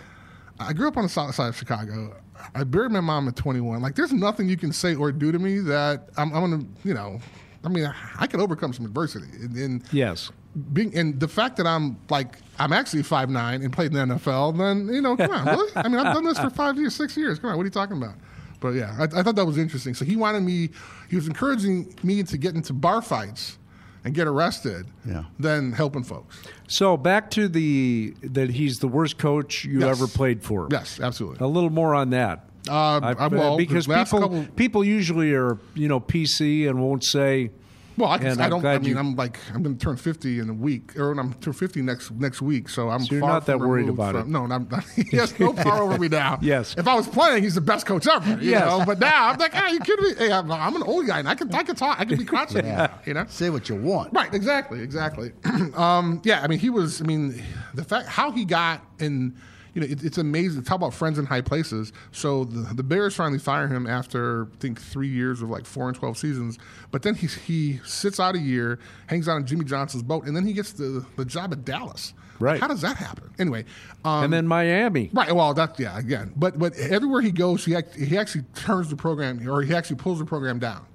I grew up on the south side of Chicago. I buried my mom at 21. Like, there's nothing you can say or do to me that I'm, I'm gonna, you know. I mean, I can overcome some adversity. And, and Yes. Being and the fact that I'm like I'm actually five nine and played in the NFL, then you know, come on, really? I mean, I've done this for five years, six years. Come on, what are you talking about? But yeah, I, I thought that was interesting. So he wanted me, he was encouraging me to get into bar fights and get arrested, Yeah. than helping folks. So back to the that he's the worst coach you Yes. ever played for. Yes, absolutely. A little more on that. Uh, I- I- well, because people couple- people usually are you know PC and won't say. Well, I, can, I don't. I mean, you- I'm like I'm going to turn 50 in a week, or I'm turn 50 next next week. So I'm. So you're far not that worried removed about from, it. No, I'm, he has no power over me now. Yes. If I was playing, he's the best coach ever. You Yes. know? But now I'm like, hey, you kidding me? Hey, I'm, I'm an old guy, and I can I can talk. I can be crotchety. You know. Say what you want. Right, exactly, exactly. um, yeah, I mean, he was. I mean, the fact how he got in, you know, it, it's amazing. Talk about friends in high places. So the, the Bears finally fire him after I think three years of like four and twelve seasons. But then he he sits out a year, hangs out on Jimmy Johnson's boat, and then he gets the the job at Dallas. Right. How does that happen? Anyway, um, and then Miami. Right. Well, that's yeah. Again, but but everywhere he goes, he act, he actually turns the program, or he actually pulls the program down.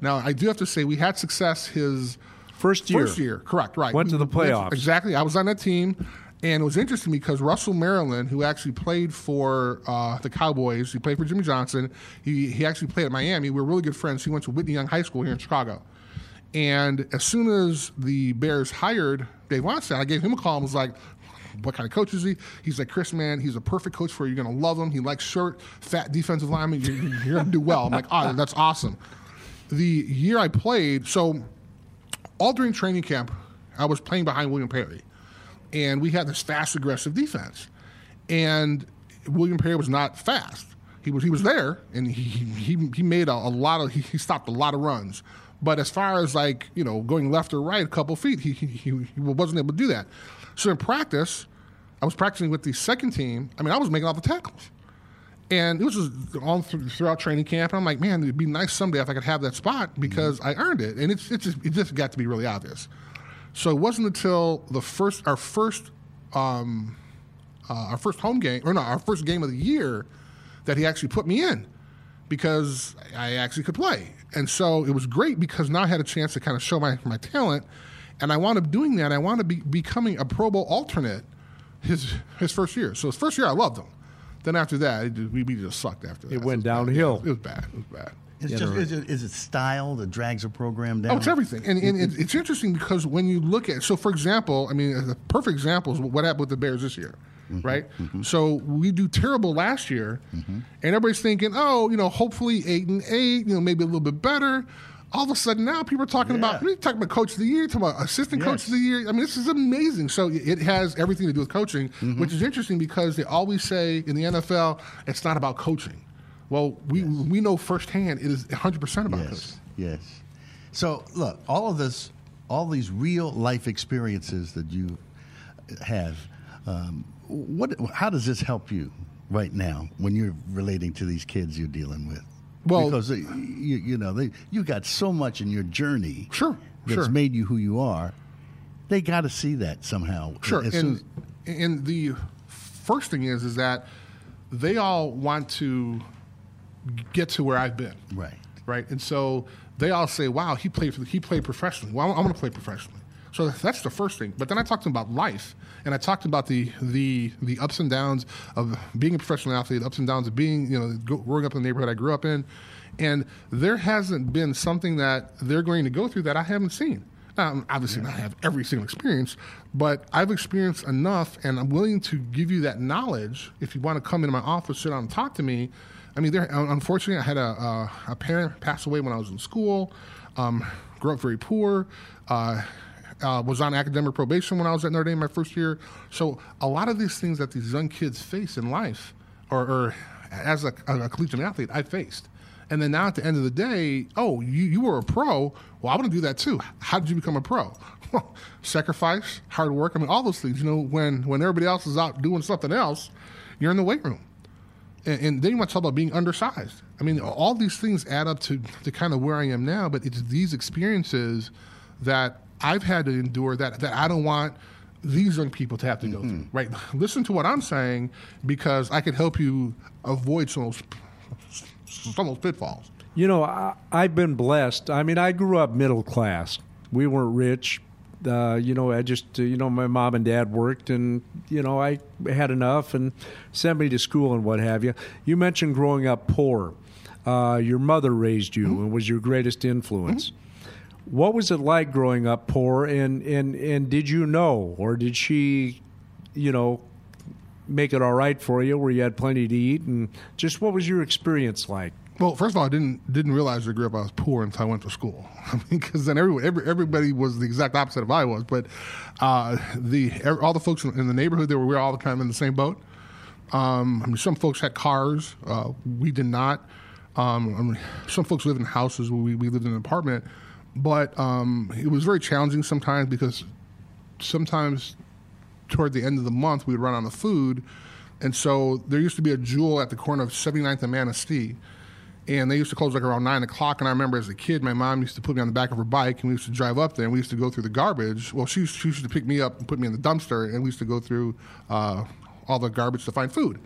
Now, I do have to say, we had success his First year. First year, correct, right. Went to the playoffs. Exactly. I was on that team, and it was interesting because Russell Maryland, who actually played for uh, the Cowboys, he played for Jimmy Johnson. He he actually played at Miami. We were really good friends. He went to Whitney Young High School here in Chicago. And as soon as the Bears hired Dave Wannstedt, I gave him a call and was like, what kind of coach is he? He's like, Chris, man, he's a perfect coach for you. You're going to love him. He likes short, fat defensive linemen. You're, you're going to do well. I'm like, oh, that's awesome. The year I played, so all during training camp, I was playing behind William Perry, and we had this fast, aggressive defense. And William Perry was not fast. He was he was there, and he he, he made a, a lot of he, he stopped a lot of runs. But as far as like you know going left or right a couple feet, he he, he wasn't able to do that. So in practice, I was practicing with the second team. I mean, I was making all the tackles. And it was just all through, throughout training camp. And I'm like, man, it'd be nice someday if I could have that spot because mm-hmm. I earned it. And it's, it's just, it just got to be really obvious. So it wasn't until the first, our first, um, uh, our first home game, or no, our first game of the year, that he actually put me in because I actually could play. And so it was great because now I had a chance to kind of show my, my talent. And I wound up doing that. I wound up be, becoming a Pro Bowl alternate his his first year. So his first year, I loved him. Then after that, it we, we just sucked after that. It went was bad. downhill. It was bad. It was bad. It's Yeah, just no, is it, is it style that drags a program down? Oh, it's everything, and, and it, it's interesting because when you look at so, for example, I mean, the perfect example is what happened with the Bears this year, mm-hmm, right? Mm-hmm. So we do terrible last year, mm-hmm. and everybody's thinking, oh, you know, hopefully eight and eight, you know, maybe a little bit better. All of a sudden now, people are talking about we're talking about coach of the year, talking about assistant coach of the year. I mean, this is amazing. So it has everything to do with coaching, which is interesting because they always say in the NFL it's not about coaching. Well, we we know firsthand it is 100 percent about coaching. Yes, yes. So look, all of this, all these real life experiences that you have. Um, what? How does this help you right now when you're relating to these kids you're dealing with? Well- because they, you, you know they, you got so much in your journey. Sure, that's sure. made you who you are. They got to see that somehow. Sure. As And, and the first thing is is that they all want to get to where I've been. right. Right. And so they all say, "Wow, he played for the, he played professionally. Well, I want to play professionally." So that's the first thing. But then I talked to them about life, and I talked about the the the ups and downs of being a professional athlete, ups and downs of being you know growing up in the neighborhood I grew up in, and there hasn't been something that they're going to go through that I haven't seen. Now, obviously, not have every single experience, but I've experienced enough, and I'm willing to give you that knowledge. If you want to come into my office, sit down, and talk to me. I mean, there. Unfortunately, I had a, a, a parent pass away when I was in school. Um, grew up very poor. Uh, uh, was on academic probation when I was at Notre Dame my first year. So a lot of these things that these young kids face in life, or, or as a, a collegiate athlete, I faced. And then now at the end of the day, oh, you, you were a pro. Well, I want to do that too. How did you become a pro? Well, sacrifice, hard work. I mean, all those things. You know, when when everybody else is out doing something else, you're in the weight room. And, and then you want to talk about being undersized. I mean, all these things add up to, to kind of where I am now, but it's these experiences that I've had to endure that, that I don't want these young people to have to go through, mm-hmm. right? Listen to what I'm saying because I can help you avoid some of those, some of those pitfalls. You know, I, I've been blessed. I mean, I grew up middle class. We weren't rich. Uh, you know, I just, uh, you know, my mom and dad worked, and you know, I had enough and sent me to school and what have you. You mentioned growing up poor. Uh, your mother raised you and was your greatest influence. What was it like growing up poor, and and and did you know, or did she, you know, make it all right for you, where you had plenty to eat, and just what was your experience like? Well, first of all, I didn't didn't realize I grew up I was poor until I went to school. I mean, because then everyone, every, everybody was the exact opposite of I was. But uh, the all the folks in the neighborhood, they were we were all kind of in the same boat. Um, I mean, some folks had cars, uh, we did not. Um, I mean, some folks lived in houses, we we lived in an apartment. But um, it was very challenging sometimes because sometimes toward the end of the month we would run out of food, and so there used to be a jewel at the corner of 79th and Manistee and they used to close like around nine o'clock. And I remember as a kid, my mom used to put me on the back of her bike, and we used to drive up there, and we used to go through the garbage. Well, she, she used to pick me up and put me in the dumpster, and we used to go through uh, all the garbage to find food.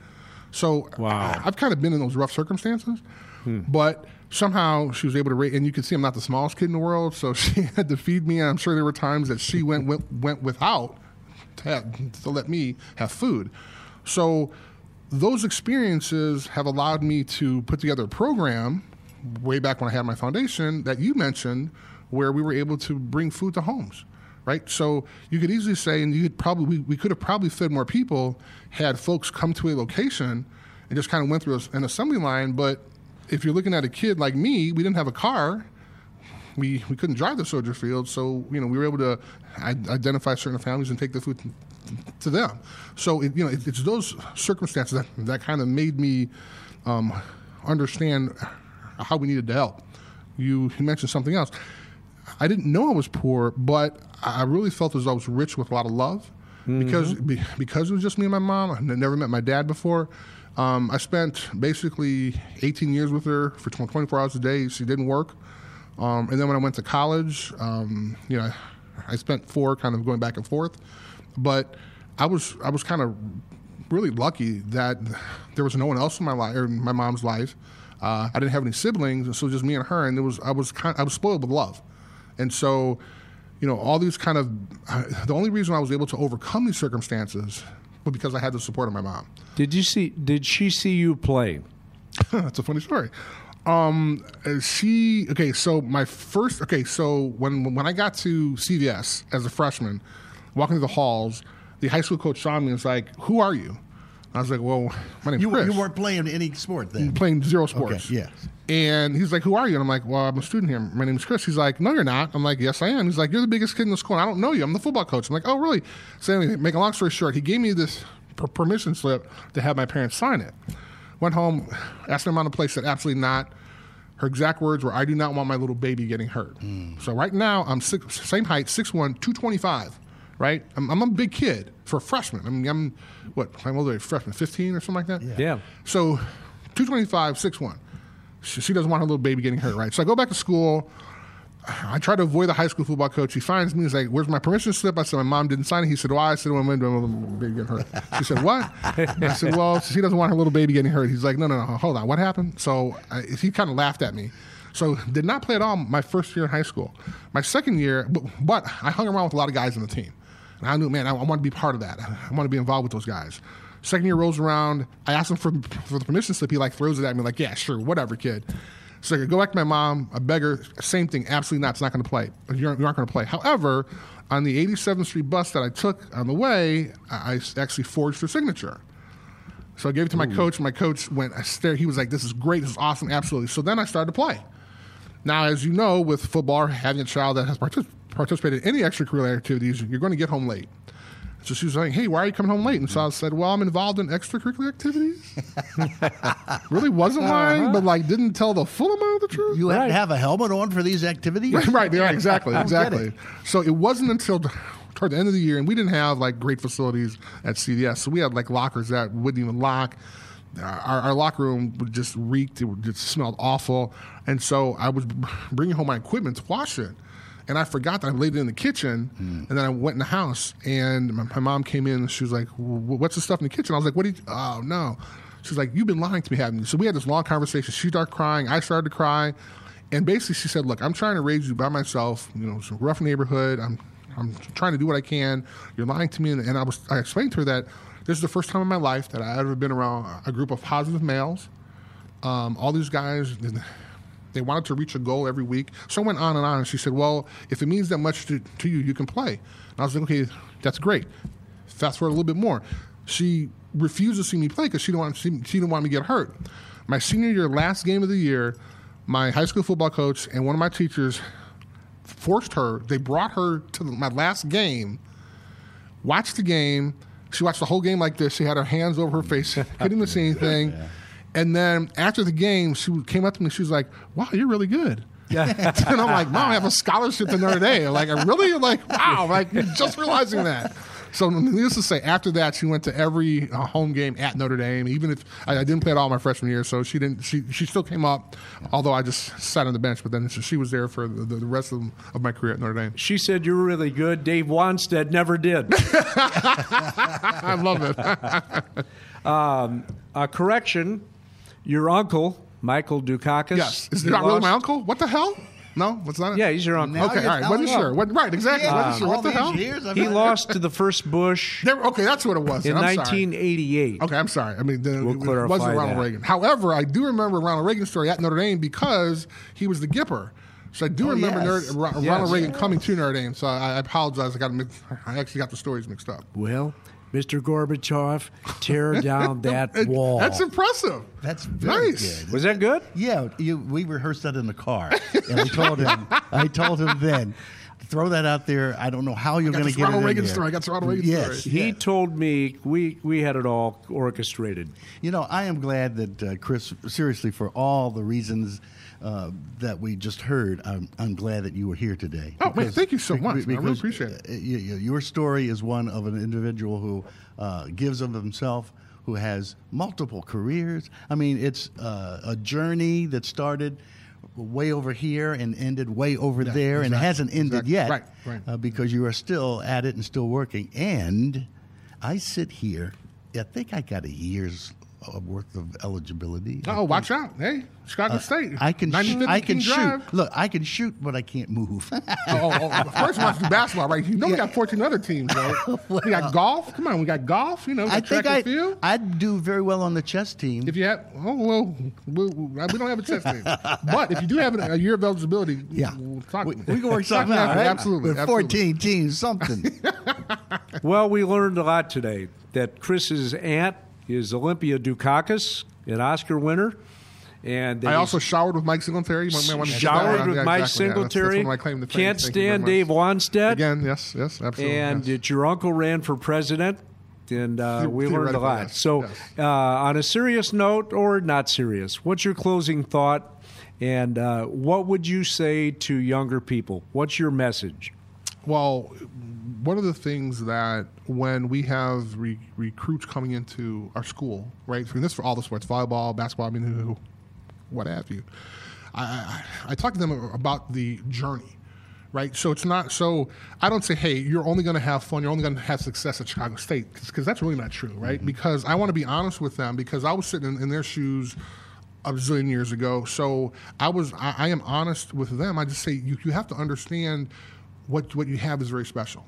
So Wow. I've kind of been in those rough circumstances, but somehow she was able to rate. And you can see I'm not the smallest kid in the world, so she had to feed me. And I'm sure there were times that she went went, went without to, have, to let me have food. So those experiences have allowed me to put together a program way back when I had my foundation that you mentioned where we were able to bring food to homes. Right, so you could easily say, and you could probably we, we could have probably fed more people had folks come to a location and just kind of went through an assembly line. But if you're looking at a kid like me, we didn't have a car, we, we couldn't drive the soldier field, so you know we were able to identify certain families and take the food to, them. So it, you know it, it's those circumstances that, that kind of made me um, understand how we needed to help. You, you mentioned something else. I didn't know I was poor, but I really felt as though I was rich with a lot of love because be, because it was just me and my mom. I never met my dad before. Um, I spent basically 18 years with her for 24 hours a day. She didn't work. Um, and then when I went to college, um, you know, I spent four kind of going back and forth. But I was I was kind of really lucky that there was no one else in my life or in my mom's life. Uh, I didn't have any siblings, and so just me and her. And it was I was kind I was spoiled with love, and so you know all these kind of uh, the only reason I was able to overcome these circumstances was because I had the support of my mom. Did you see? Did she see you play? That's a funny story. Um, uh, she okay. So my first okay. So when when I got to CVS as a freshman, walking through the halls, the high school coach saw me and was like, "Who are you?" I was like, "Well, my name's You, Chris." you weren't playing any sport then. playing zero sports. Okay, yes. And he's like, "Who are you?" And I'm like, "Well, I'm a student here. My name's Chris." He's like, "No, you're not." I'm like, "Yes, I am." He's like, "You're the biggest kid in the school. And I don't know you. I'm the football coach." I'm like, "Oh, really?" So anyway, make a long story short, he gave me this per- permission slip to have my parents sign it. Went home, asked them on the place, said absolutely not. Her exact words were, "I do not want my little baby getting hurt." Hmm. So right now, I'm six, same height, 6'1", 225, right? I'm, I'm a big kid for a freshman. I mean, I'm what? I'm older, freshman, 15 or something like that. Yeah. yeah. So, 225, 6'1". She, she doesn't want her little baby getting hurt, right? So I go back to school. I try to avoid the high school football coach. He finds me. He's like, "Where's my permission slip?" I said, "My mom didn't sign it." He said, "Why?" I said, "Well, I'm into a little baby getting hurt." She said, "What?" I said, "Well, she doesn't want her little baby getting hurt." He's like, "No, no, no, hold on. What happened?" So I, he kind of laughed at me. So did not play at all my first year in high school. My second year, but, but I hung around with a lot of guys on the team, and I knew, man, I, I want to be part of that. I want to be involved with those guys. Second year rolls around. I asked him for for the permission slip. He like throws it at me, like, "Yeah, sure, whatever, kid." So I go back to my mom, I beg her, same thing, absolutely not, it's not going to play. You aren't, aren't going to play. However, on the 87th Street bus that I took on the way, I, I actually forged her signature. So I gave it to my coach. My coach went, I stared, he was like, this is great, this is awesome, absolutely. So then I started to play. Now, as you know, with football, having a child that has partic- participated in any extracurricular activities, you're going to get home late. So she was like, "Hey, why are you coming home late?" And so I said, "Well, I'm involved in extracurricular activities." really wasn't lying, uh-huh. but like didn't tell the full amount of the truth. You had to have a helmet on for these activities? right, yeah, exactly, I don't get exactly. it. So it wasn't until toward the end of the year, and we didn't have like great facilities at CVS, so we had like lockers that wouldn't even lock. Our, our locker room would just reeked; it just smelled awful. And so I was bringing home my equipment to wash it, and I forgot that I laid it in the kitchen. And then I went in the house, and my, my mom came in, and she was like, "Wh- "What's the stuff in the kitchen?" I was like, "What? Did you, oh no." She's like, "You've been lying to me, haven't you?" So we had this long conversation. She started crying. I started to cry. And basically, she said, "Look, I'm trying to raise you by myself. You know, it's a rough neighborhood. I'm, I'm trying to do what I can. You're lying to me." And, and I was, I explained to her that this is the first time in my life that I ever been around a group of positive males. Um, all these guys, they wanted to reach a goal every week. So I went on and on. And she said, "Well, if it means that much to, to you, you can play." And I was like, "Okay, that's great." Fast forward a little bit more. She refused to see me play because she didn't want she, she didn't want me to get hurt. My senior year, last game of the year, my high school football coach and one of my teachers forced her. They brought her to my last game. Watched the game. She watched the whole game like this. She had her hands over her face, couldn't even see anything. And then after the game, she came up to me. She was like, "Wow, you're really good." Yeah. and I'm like, "Mom, I have a scholarship to Notre Dame." Like, I really like, wow, like just realizing that. So needless to say, after that, she went to every uh, home game at Notre Dame. Even if I, I didn't play at all my freshman year, so she didn't. She she still came up, although I just sat on the bench. But then she, was there for the, the rest of, of my career at Notre Dame. She said you were really good. Dave Wannstedt never did. I love it. A correction: your uncle Michael Dukakis. yes, is he it not really lost- my uncle? What the hell? No, what's not it? Yeah, he's your uncle. Now Okay, you're all right. Wasn't telling sure. What, right, exactly. wasn't sure. All What the these hell? years, I've He had- lost to the first Bush There- okay, that's what it was. in then. I'm sorry. 1988. Okay, I'm sorry. I mean, the, We'll it clarify wasn't Ronald that. Reagan. However, I do remember Ronald Reagan's story at Notre Dame because he was the Gipper. So I do Oh, remember yes. Ner- Ro- Yes. Ronald Reagan coming to Notre Dame. So I, I apologize. I got mix- I actually got the stories mixed up. Well, Mr. Gorbachev, tear down that wall. That's impressive. That's very Nice. good. Was that good? Yeah, you, we rehearsed that in the car, and I told him. I told him then, throw that out there. I don't know how you're going to get Ronald it in Reagan there. story. I got this Ronald Reagan yes, story. He yes. told me we we had it all orchestrated. You know, I am glad that uh, Chris. Seriously, for all the reasons uh, that we just heard, I'm, I'm glad that you were here today. Oh, man, thank you so much, man. I really appreciate it. uh, your story is one of an individual who uh, gives of himself, who has multiple careers. I mean, it's uh, a journey that started way over here and ended way over there and hasn't ended exactly. yet Right, right. Uh, because you are still at it and still working. And I sit here. I think I got a year's worth of eligibility. Oh, watch out. Hey, Chicago State. Uh, I can sh- I can King shoot. Drive. Look, I can shoot, but I can't move. Oh, oh, oh, of course, we want to do basketball, right? You know, we got 14 other teams, right? we got golf. Come on, we got golf. You know, I track think I and field. I'd do very well on the chess team. If you have, oh well, we, we don't have a chess team, but if you do have a year of eligibility, yeah, we'll talk. we, we can work something out. Right? Absolutely, With absolutely. 14 teams, something. Well, we learned a lot today that Chris's aunt is Olympia Dukakis, an Oscar winner, and I also showered with Mike Singletary. You might- might want to showered with Yeah, Mike exactly. Yeah, that's- Singletary. That's one of my claim to fame. Can't Thank stand. Dave Wannstedt. Again, yes, yes, absolutely. and yes. your uncle ran for president, and uh, we learned a lot. yes, So, yes. uh, on a serious note or not serious, what's your closing thought, and uh, what would you say to younger people? What's your message? Well, one of the things that when we have re- recruits coming into our school, right? So this for all the sports, volleyball, basketball, I mean, what have you. I, I, I talk to them about the journey, right? So it's not so. I don't say, hey, you're only going to have fun. You're only going to have success at Chicago State because that's really not true, right? Mm-hmm. Because I want to be honest with them because I was sitting in, in their shoes a zillion years ago. So I was I, I am honest with them. I just say you, you have to understand what what you have is very special.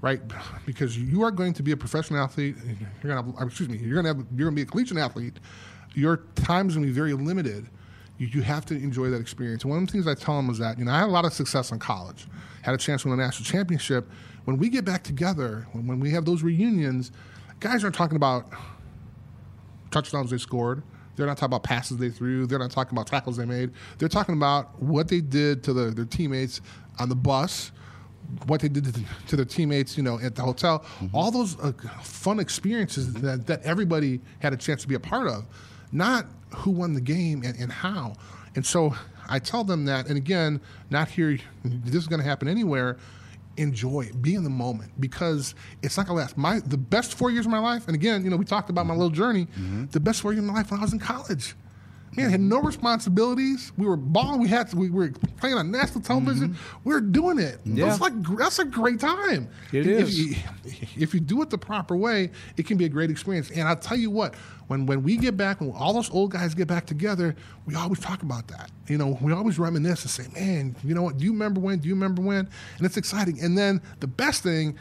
Right, because you are going to be a professional athlete. You're gonna, have, excuse me, you're gonna have, you're gonna be a collegiate athlete. Your time's gonna be very limited. You, you have to enjoy that experience. One of the things I tell them is that you know I had a lot of success in college, had a chance to win a national championship. When we get back together, when, when we have those reunions, guys aren't talking about touchdowns they scored. They're not talking about passes they threw. They're not talking about tackles they made. They're talking about what they did to the, their teammates on the bus, what they did to, to their teammates, you know, at the hotel. Mm-hmm. All those uh, fun experiences that, that everybody had a chance to be a part of, not who won the game and, and how. And so I tell them that, and again, not here, this is going to happen anywhere enjoy it, be in the moment because it's not gonna last. My the best four years of my life, and again, you know, we talked about my mm-hmm. little journey. Mm-hmm. The best four years of my life when I was in college. Man, had no responsibilities. We were balling. We had to, we were playing on national television. Mm-hmm. We were doing it. Yeah. That's like that's a great time. It if, is. You, if you do it the proper way, it can be a great experience. And I'll tell you what, when when we get back, when all those old guys get back together, we always talk about that. You know, we always reminisce and say, "Man, you know what? Do you remember when? Do you remember when?" And it's exciting. And then the best thing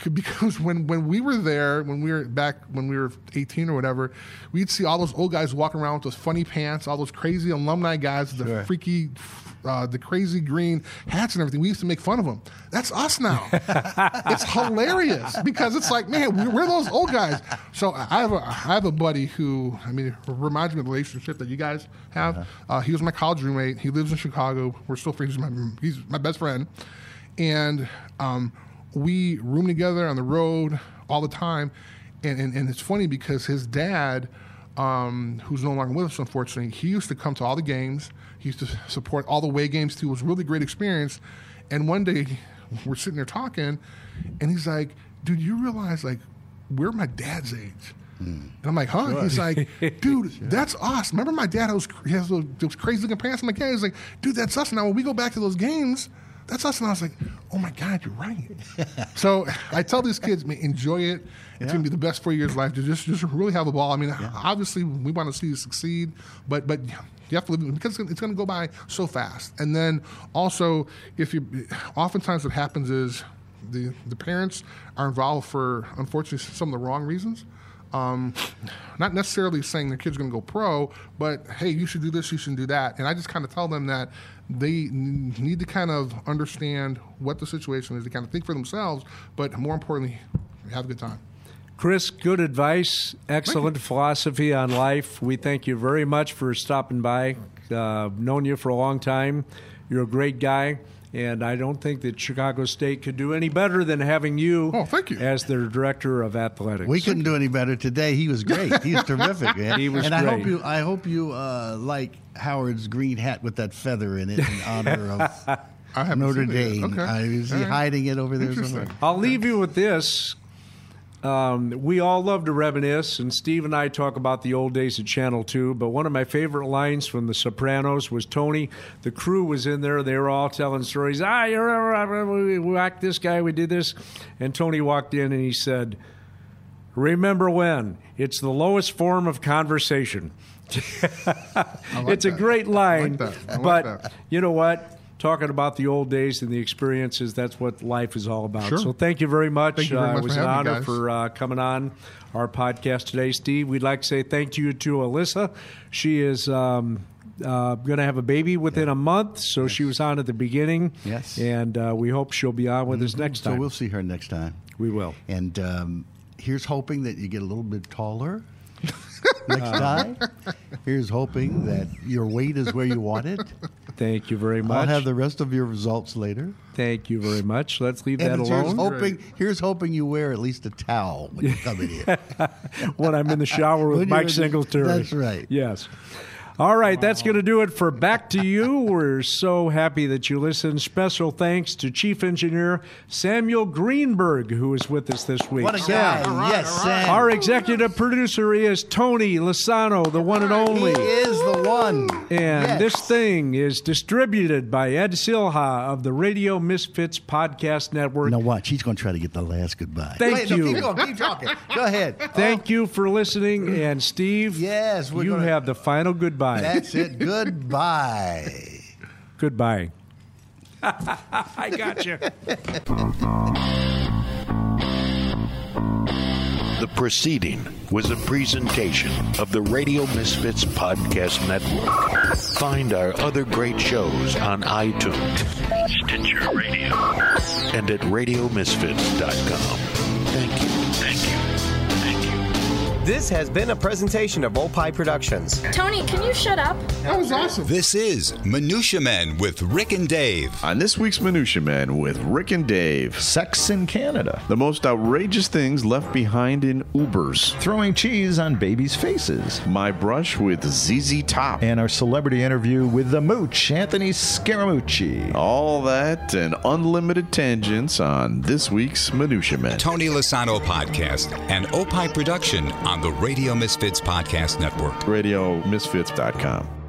because when, when we were there, when we were back when we were 18 or whatever, we'd see all those old guys walking around with those funny pants, all those crazy alumni guys, with the Sure. freaky, uh, the crazy green hats and everything. We used to make fun of them. That's us now. it's hilarious because it's like, man, we're, we're those old guys. So I have a I have a buddy who I mean reminds me of the relationship that you guys have. Uh, he was my college roommate. He lives in Chicago. We're still friends. He's my he's my best friend, and um, we room together on the road all the time. And, and, and it's funny because his dad, um, who's no longer with us, unfortunately, he used to come to all the games. He used to support all the way games too. It was a really great experience. And one day we're sitting there talking, and he's like, "Dude, you realize like we're my dad's age." And I'm like, huh? He's like, dude, that's us. Remember my dad was he has those, those crazy looking pants. I'm like, yeah. He's like, dude, that's us. Now when we go back to those games, that's us. And I was like, oh my god, you're right. so I tell these kids, man, enjoy it. It's gonna be the best four years of life. To just just really have a ball. I mean, obviously we want to see you succeed, but but you have to live because it's going to go by so fast. And then also, if you, oftentimes what happens is the the parents are involved for unfortunately some of the wrong reasons. Um, not necessarily saying their kid's going to go pro, but hey, you should do this, you should do that. And I just kind of tell them that they need to kind of understand what the situation is, to kind of think for themselves, but more importantly, have a good time. Chris, good advice, excellent philosophy on life. We thank you very much for stopping by. Uh, known you for a long time. You're a great guy, and I don't think that Chicago State could do any better than having you, Oh, thank you. as their director of athletics. We couldn't do any better today. He was great. He's terrific, man. He was and I hope you, I hope you uh, like Howard's green hat with that feather in it in honor of I haven't Notre seen it yet. Dame. Okay. Uh, is he All right. hiding it over there Interesting. somewhere? I'll leave you with this. Um, we all love to reminisce, and Steve and I talk about the old days at Channel 2. But one of my favorite lines from The Sopranos was Tony. The crew was in there. They were all telling stories. Ah, we whacked this guy, we did this. And Tony walked in and he said, Remember when? It's the lowest form of conversation. it's a great line. that. I like but that. you know what? Talking about the old days and the experiences, that's what life is all about. Sure. So thank you very much. Thank you very uh, it was for an honor for uh, coming on our podcast today, Steve. We'd like to say thank you to Alyssa. She is um, uh, going to have a baby within a month, so she was on at the beginning. Yes. And uh, we hope she'll be on with us next time. So we'll see her next time. we will. And um, here's hoping that you get a little bit taller next time. Here's hoping that your weight is where you want it. Thank you very much. I'll have the rest of your results later. Thank you very much. Let's leave And that here's alone. hoping, here's hoping you wear at least a towel when you come in here. when I'm in the shower with Mike the- Singletary. That's right. Yes. All right, that's going to do it for Back to You. We're so happy that you listened. Special thanks to Chief Engineer Samuel Greenberg, who is with us this week. What a Sam, guy. yes, Sam. Our executive producer is Tony Lasano, the one and only. He is the one. And Yes. this thing is distributed by Ed Silha of the Radio Misfits Podcast Network. Now watch, he's going to try to get the last goodbye. Thank Wait, no, you. keep going, keep talking. Go ahead. Thank you for listening. And Steve, Yes, we're you gonna- have the final goodbye. That's it. Goodbye. Goodbye. I got you. The proceeding was a presentation of the Radio Misfits Podcast Network. Find our other great shows on iTunes, Stitcher Radio, and at RadioMisfits.com. Thank you. Thank you. Thank you. This has been a presentation of Opie Productions. Tony, can you shut up? That was awesome. This is Minutia Men with Rick and Dave. On this week's Minutia Men with Rick and Dave, Sex in Canada. the most outrageous things left behind in Ubers. Throwing cheese on babies' faces. My brush with ZZ Top. And our celebrity interview with the mooch, Anthony Scaramucci. All that and unlimited tangents on this week's Minutia Men. Tony Lasano Podcast, and Opie production the Radio Misfits Podcast Network. RadioMisfits.com.